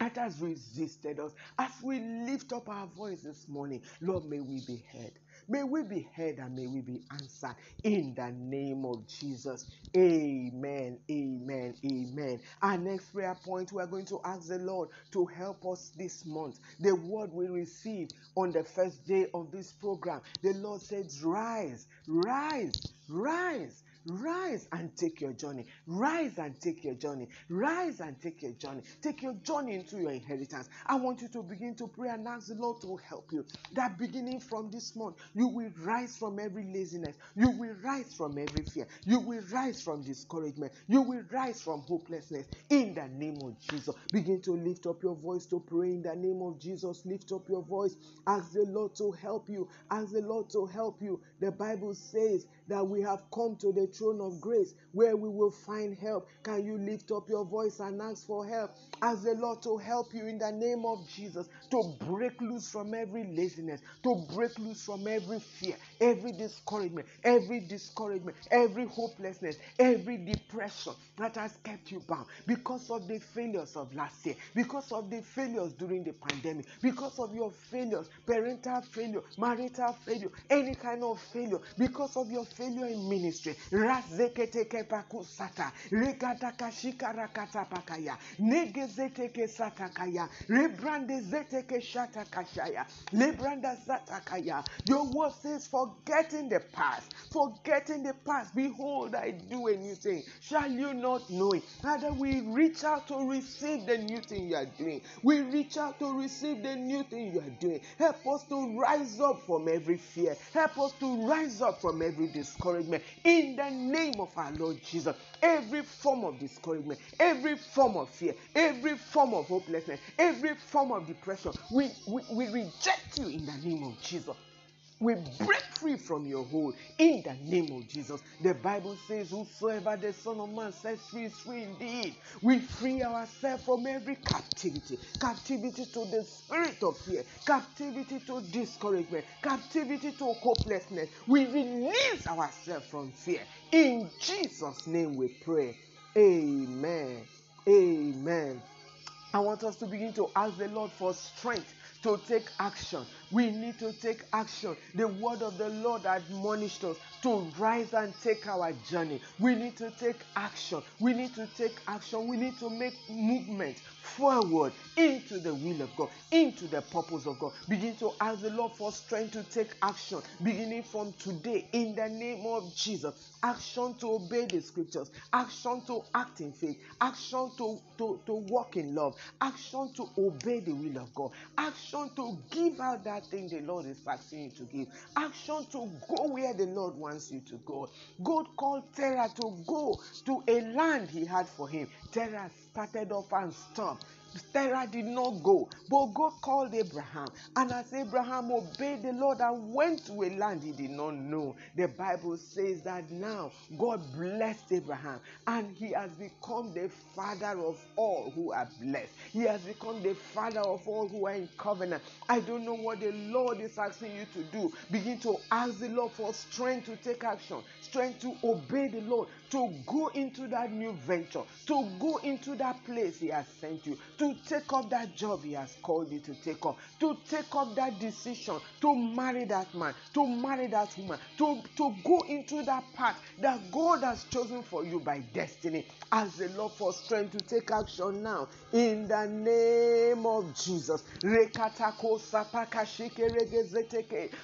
that has resisted us, as we lift up our voice this morning, Lord, may we be heard. May we be heard and may we be answered in the name of Jesus. Amen. Amen. Amen. Our next prayer point, we are going to ask the Lord to help us this month. The word we received on the first day of this program, the Lord says, Rise, rise, rise. Rise and take your journey. Rise and take your journey. Rise and take your journey. Take your journey into your inheritance. I want you to begin to pray and ask the Lord to help you. That beginning from this month, you will rise from every laziness. You will rise from every fear. You will rise from discouragement. You will rise from hopelessness. In the name of Jesus, begin to lift up your voice to pray. In the name of Jesus, lift up your voice. Ask the Lord to help you. Ask the Lord to help you. The Bible says that we have come to the throne of grace where we will find help. Can you lift up your voice and ask for help? Ask the Lord to help you in the name of Jesus to break loose from every laziness, to break loose from every fear, every discouragement, every discouragement, every hopelessness, every depression that has kept you bound because of the failures of last year, because of the failures during the pandemic, because of your failures, parental failure, marital failure, any kind of failure, because of your failure in ministry. Pakaya. Zeteke. Your word says, forgetting the past, forgetting the past. Behold, I do a new thing. Shall you not know it? Father, we reach out to receive the new thing you are doing. We reach out to receive the new thing you are doing. Help us to rise up from every fear. Help us to rise up from every discouragement. In the name of our Lord Jesus, every form of discouragement, every form of fear, every form of hopelessness, every form of depression, we, we, we reject you in the name of Jesus. We break free from your hold in the name of Jesus. The Bible says, Whosoever the Son of Man sets free is free indeed. We free ourselves from every captivity captivity to the spirit of fear, captivity to discouragement, captivity to hopelessness. We release ourselves from fear. In Jesus' name we pray. Amen. Amen. I want us to begin to ask the Lord for strength to take action. We need to take action. The word of the Lord admonished us to rise and take our journey. We need to take action. We need to take action. We need to make movement forward into the will of God, into the purpose of God. Begin to ask the Lord for strength to take action, beginning from today, in the name of Jesus. Action to obey the scriptures, action to act in faith, action to, to, to walk in love, action to obey the will of God, action to give out that thing the Lord is asking you to give, action to go where the Lord wants you to go. God called Terah to go to a land he had for him. Terah started off and stopped. Terah did not go, but God called Abraham. And as Abraham obeyed the Lord and went to a land he did not know, the Bible says that now God blessed Abraham and he has become the father of all who are blessed. He has become the father of all who are in covenant. I don't know what the Lord is asking you to do. Begin to ask the Lord for strength to take action, strength to obey the Lord, to go into that new venture, to go into that place He has sent you, to take up that job He has called you to take up, to take up that decision, to marry that man, to marry that woman, to, to go into that path that God has chosen for you by destiny. Ask the Lord for strength to take action now in the name of Jesus.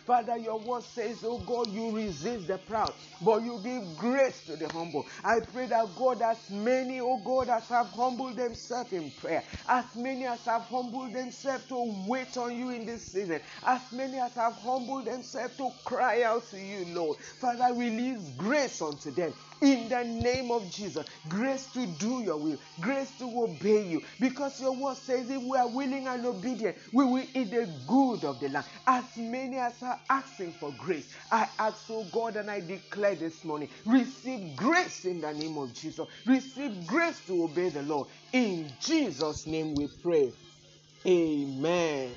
Father, your word says, Oh God, you resist the proud, but you give grace to the humble. I pray that God, as many, oh God, as have humbled themselves in prayer, as many as have humbled themselves to wait on you in this season, as many as have humbled themselves to cry out to you, Lord. Father, release grace unto them in the name of Jesus. Grace to do your will, grace to obey you, because your word says if we are willing and obedient, we will eat the good of the land. As many as are asking for grace, I ask, oh God, and I declare this morning, receive grace in the name of Jesus. Receive grace to obey the Lord. In Jesus' name we pray. Amen.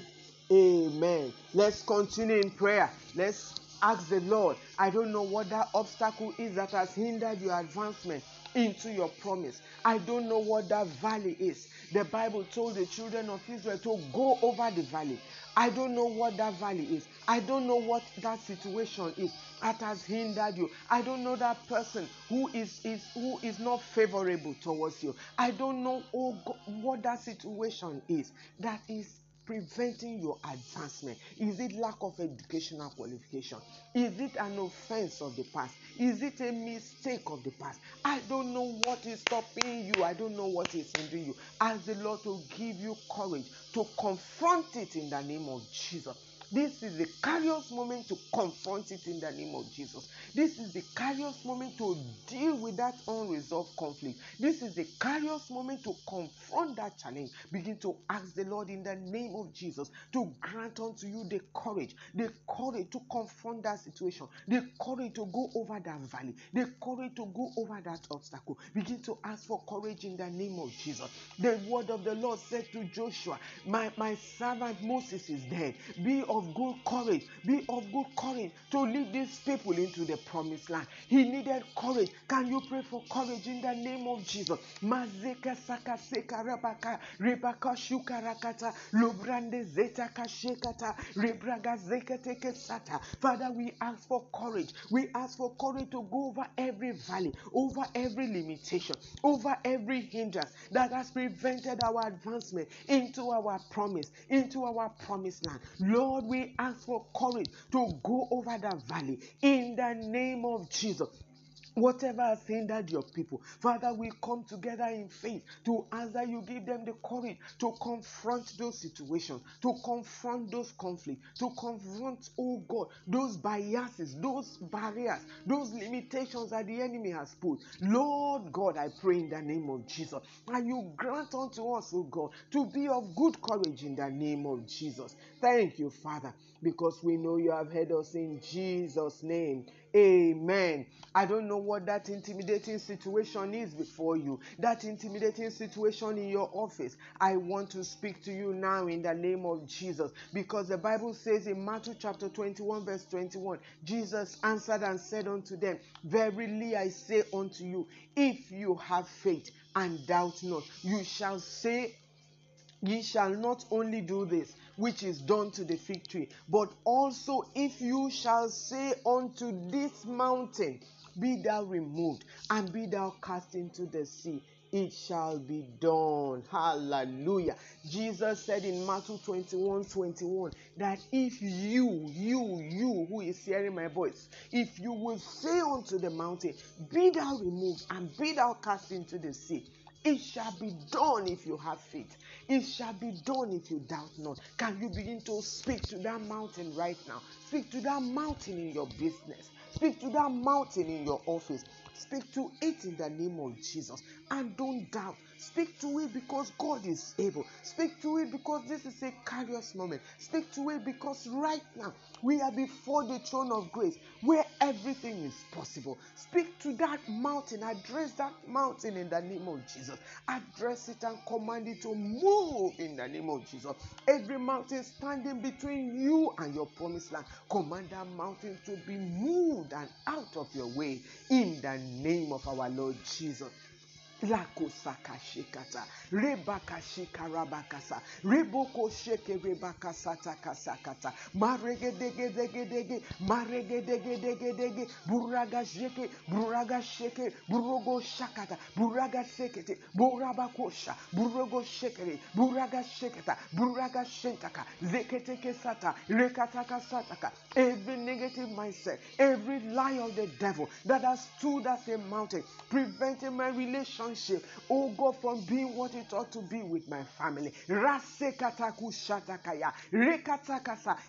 Amen. Let's continue in prayer. Let's ask the Lord. I don't know what that obstacle is that has hindered your advancement into your promise. I don't know what that valley is. The Bible told the children of Israel to go over the valley. I don't know what that valley is. I don't know what that situation is that has hindered you. I don't know that person who is, is who is not favorable towards you. I don't know oh God, what that situation is that is preventing your advancement? Is it lack of educational qualification? Is it an offense of the past? Is it a mistake of the past? I don't know what is stopping you. I don't know what is hindering you. Ask the Lord to give you courage to confront it in the name of Jesus. This is the curious moment to confront it in the name of Jesus. This is the curious moment to deal with that unresolved conflict. This is the curious moment to confront that challenge. Begin to ask the Lord in the name of Jesus to grant unto you the courage, the courage to confront that situation, the courage to go over that valley, the courage to go over that obstacle. Begin to ask for courage in the name of Jesus. The word of the Lord said to Joshua, My, my servant Moses is dead. Be of of good courage. Be of good courage to lead these people into the promised land. He needed courage. Can you pray for courage in the name of Jesus? Father, we ask for courage. We ask for courage to go over every valley, over every limitation, over every hindrance that has prevented our advancement into our promise, into our promised land. Lord, we ask for courage to go over that valley in the name of Jesus. Whatever has hindered your people, Father, we come together in faith to answer you. Give them the courage to confront those situations, to confront those conflicts, to confront, oh God, those biases, those barriers, those limitations that the enemy has put. Lord God, I pray in the name of Jesus. And you grant unto us, oh God, to be of good courage in the name of Jesus. Thank you, Father, because we know you have heard us in Jesus' name. Amen. I don't know what that intimidating situation is before you, that intimidating situation in your office. I want to speak to you now in the name of Jesus because the Bible says in Matthew chapter 21, verse 21, Jesus answered and said unto them, Verily I say unto you, if you have faith and doubt not, you shall say Ye shall not only do this, which is done to the fig tree, but also if you shall say unto this mountain, Be thou removed, and be thou cast into the sea, it shall be done. Hallelujah. Jesus said in Matthew 21 21 that if you, you, you who is hearing my voice, if you will say unto the mountain, Be thou removed, and be thou cast into the sea, it shall be done if you have faith. It shall be done if you doubt not. Can you begin to speak to that mountain right now? Speak to that mountain in your business. Speak to that mountain in your office. Speak to it in the name of Jesus. And don't doubt. Speak to it because God is able. Speak to it because this is a curious moment. Speak to it because right now we are before the throne of grace where everything is possible. Speak to that mountain. Address that mountain in the name of Jesus. Address it and command it to move in the name of Jesus. Every mountain standing between you and your promised land, command that mountain to be moved and out of your way in the name of our Lord Jesus. Lakosaka shekata, rebaka shikarabakasa, reboko sheke rebaka satakasakata, maregedegedegedege, maregedegedegedege, buraga sheke, buraga sheke, burogo shakata, buraga sekete, borabakosha, burogo shekere, buraga sheketa, buraga shentaka, zeketeke sata, rekataka sataka, every negative mindset, every lie of the devil that has stood as a mountain, preventing my relationship relationship, oh God, from being what it ought to be with my family.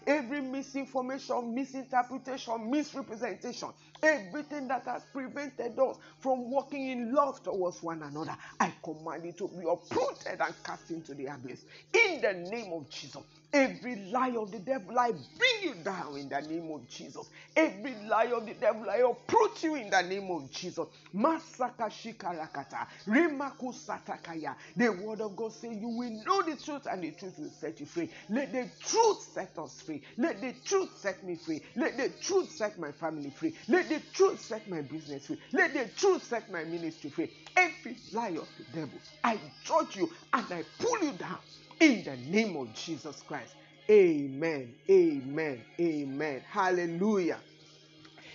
Every misinformation, misinterpretation, misrepresentation, everything that has prevented us from walking in love towards one another, I command it to be uprooted and cast into the abyss. In the name of Jesus. Every lie of the devil, I bring you down in the name of Jesus. Every lie of the devil, I uproot you in the name of Jesus. Masaka shikarakata, rimaku satakaya. The word of God says, You will know the truth, and the truth will set you free. Let the truth set us free. Let the truth set me free. Let the truth set my family free. Let the truth set my business free. Let the truth set my ministry free. Every lie of the devil, I judge you and I pull you down in the name of Jesus Christ. Amen. Amen. Amen. Hallelujah.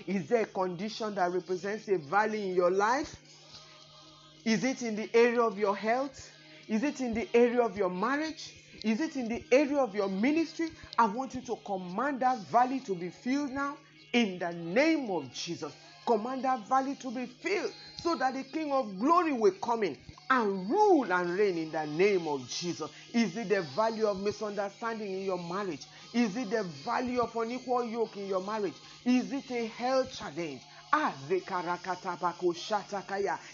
Is there a condition that represents a valley in your life? Is it in the area of your health? Is it in the area of your marriage? Is it in the area of your ministry? I want you to command that valley to be filled now in the name of Jesus. Command that valley to be filled so that the King of glory will come in and rule and reign in the name of Jesus. Is it the value of misunderstanding in your marriage? Is it the value of unequal yoke in your marriage? Is it a health challenge?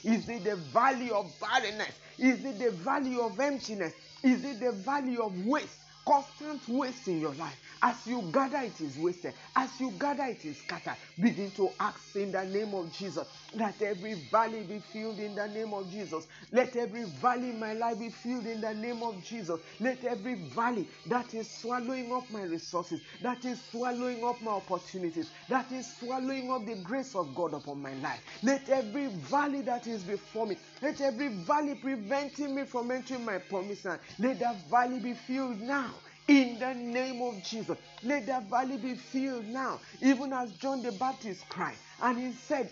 Is it the value of barrenness? Is it the value of emptiness? Is it the value of waste? Constant waste in your life. As you gather, it is wasted. As you gather, it is scattered. Begin to ask in the name of Jesus that every valley be filled in the name of Jesus. Let every valley in my life be filled in the name of Jesus. Let every valley that is swallowing up my resources, that is swallowing up my opportunities, that is swallowing up the grace of God upon my life. Let every valley that is before me, let every valley preventing me from entering my promised land, let that valley be filled now in the name of Jesus. Let that valley be filled now, even as John the Baptist cried. And he said,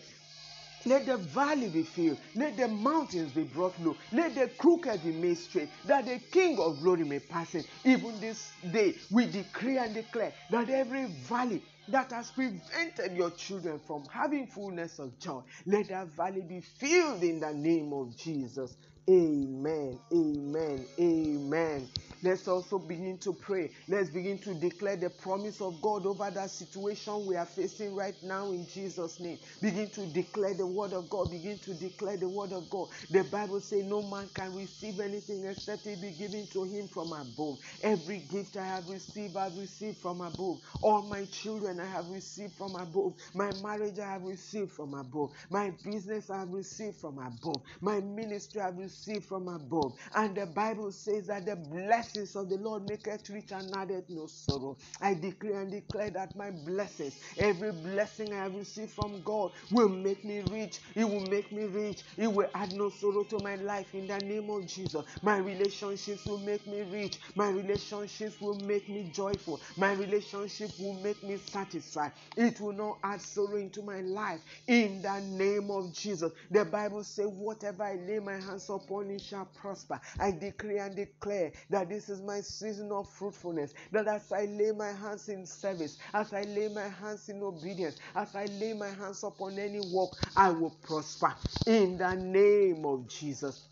let the valley be filled. Let the mountains be brought low. Let the crooked be made straight. That the King of glory may pass in. Even this day, we decree and declare that every valley that has prevented your children from having fullness of joy, let that valley be filled in the name of Jesus. Amen. Amen. Amen. Let's also begin to pray. Let's begin to declare the promise of God over that situation we are facing right now in Jesus' name. Begin to declare the word of God. Begin to declare the word of God. The Bible says no man can receive anything except it be given to him from above. Every gift I have received, I've received from above. All my children I have received from above. My marriage I have received from above. My business I have received from above. My ministry I have received receive from above. And the Bible says that the blessings of the Lord maketh rich and addeth no sorrow. I decree and declare that my blessings, every blessing I have received from God, will make me rich. It will make me rich. It will add no sorrow to my life in the name of Jesus. My relationships will make me rich. My relationships will make me joyful. My relationship will make me satisfied. It will not add sorrow into my life in the name of Jesus. The Bible says, Whatever I lay my hands upon, upon it shall prosper. I decree and declare that this is my season of fruitfulness. That as I lay my hands in service, as I lay my hands in obedience, as I lay my hands upon any work, I will prosper. In the name of Jesus.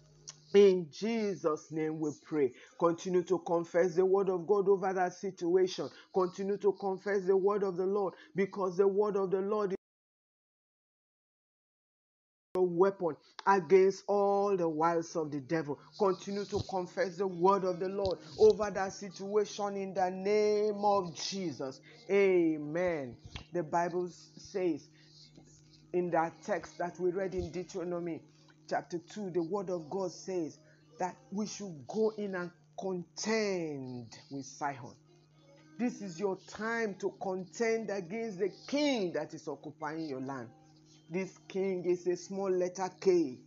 In Jesus' name we pray. Continue to confess the word of God over that situation. Continue to confess the word of the Lord because the word of the Lord weapon against all the wiles of the devil. Continue to confess the word of the Lord over that situation in the name of Jesus. Amen. The Bible says in that text that we read in Deuteronomy chapter 2, the word of God says that we should go in and contend with Sihon. This is your time to contend against the king that is occupying your land. This king is a small letter K.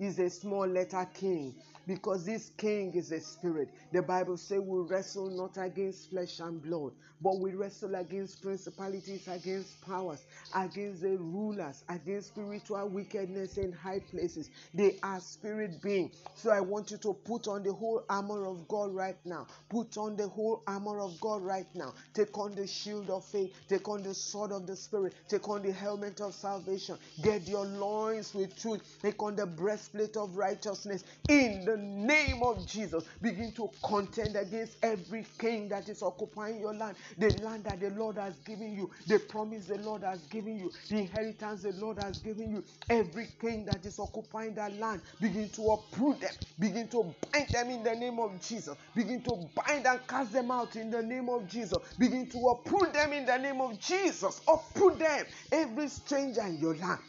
Is a small letter king because this king is a spirit. The Bible says we wrestle not against flesh and blood, but we wrestle against principalities, against powers, against the rulers, against spiritual wickedness in high places. They are spirit beings. So I want you to put on the whole armor of God right now. Put on the whole armor of God right now. Take on the shield of faith. Take on the sword of the spirit. Take on the helmet of salvation. Get your loins with truth. Take on the breastplate of righteousness. In the the name of Jesus, begin to contend against every king that is occupying your land, the land that the Lord has given you, the promise the Lord has given you, the inheritance the Lord has given you. Every king that is occupying that land, begin to uproot them, begin to bind them in the name of Jesus, begin to bind and cast them out in the name of Jesus, begin to uproot them in the name of Jesus, uproot them, every stranger in your land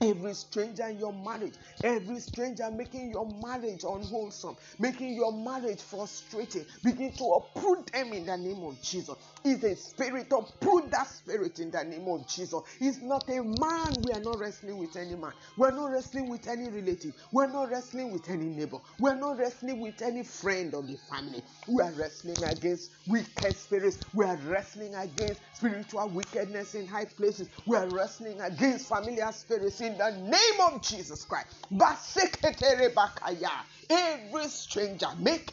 Every stranger in your marriage, every stranger making your marriage unwholesome, making your marriage frustrating, begin to uproot them in the name of Jesus. Is a spirit, uproot that spirit in the name of Jesus. He's not a man. We are not wrestling with any man. We're not wrestling with any relative. We're not wrestling with any neighbor. We're not wrestling with any friend of the family. We are wrestling against wicked spirits. We are wrestling against spiritual wickedness in high places. We are wrestling against familiar spirits in the name of Jesus Christ. Every stranger, make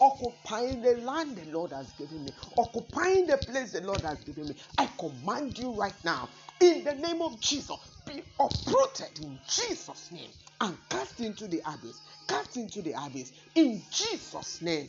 occupying the land the Lord has given me, occupying the place the Lord has given me, I command you right now, in the name of Jesus, be uprooted in Jesus' name and cast into the abyss. Cast into the abyss in Jesus' name.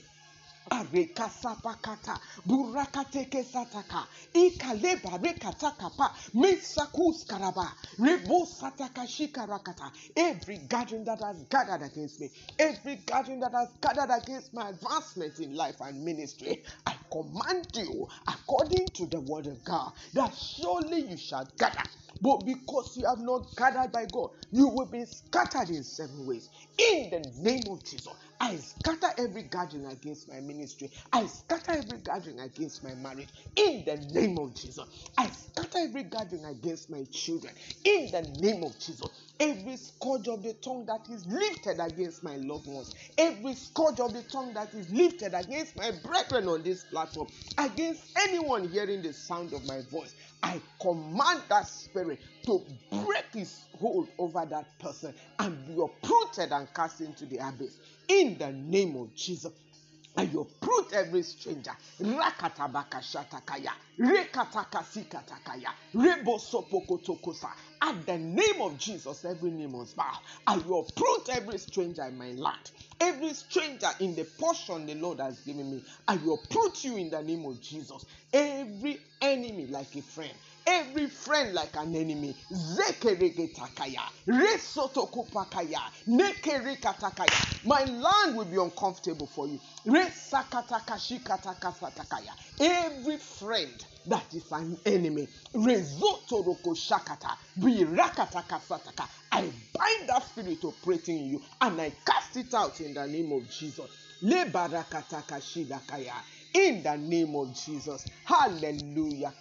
Arekasapakata burakateke sataka ikaleba rekatakapa mesakus karaba rebo sataka shikarakata every gathering that has gathered against me every gathering that has gathered against my advancement in life and ministry i command you according to the word of god that surely you shall gather but because you have not gathered by God, you will be scattered in seven ways. In the name of Jesus, I scatter every gathering against my ministry. I scatter every gathering against my marriage. In the name of Jesus, I scatter every gathering against my children. In the name of Jesus, every scourge of the tongue that is lifted against my loved ones, every scourge of the tongue that is lifted against my brethren on this platform, against anyone hearing the sound of my voice, I command that spirit to break his hold over that person and be uprooted and cast into the abyss. In the name of Jesus. And you uproot every stranger. Rakatabaka shatakaya. Rekatakasikataya. Rebosopokotokosa. At the name of Jesus, every name must bow. And you uproot every stranger in my land. Every stranger in the portion the Lord has given me. I will uproot you in the name of Jesus. Every enemy like a friend every friend like an enemy. My land will be uncomfortable for you. Every friend that is an enemy. Rezotoroko Birakataka I bind that spirit operating in you and I cast it out in the name of Jesus. Lebarakataka shidakaya in the name of Jesus. Hallelujah.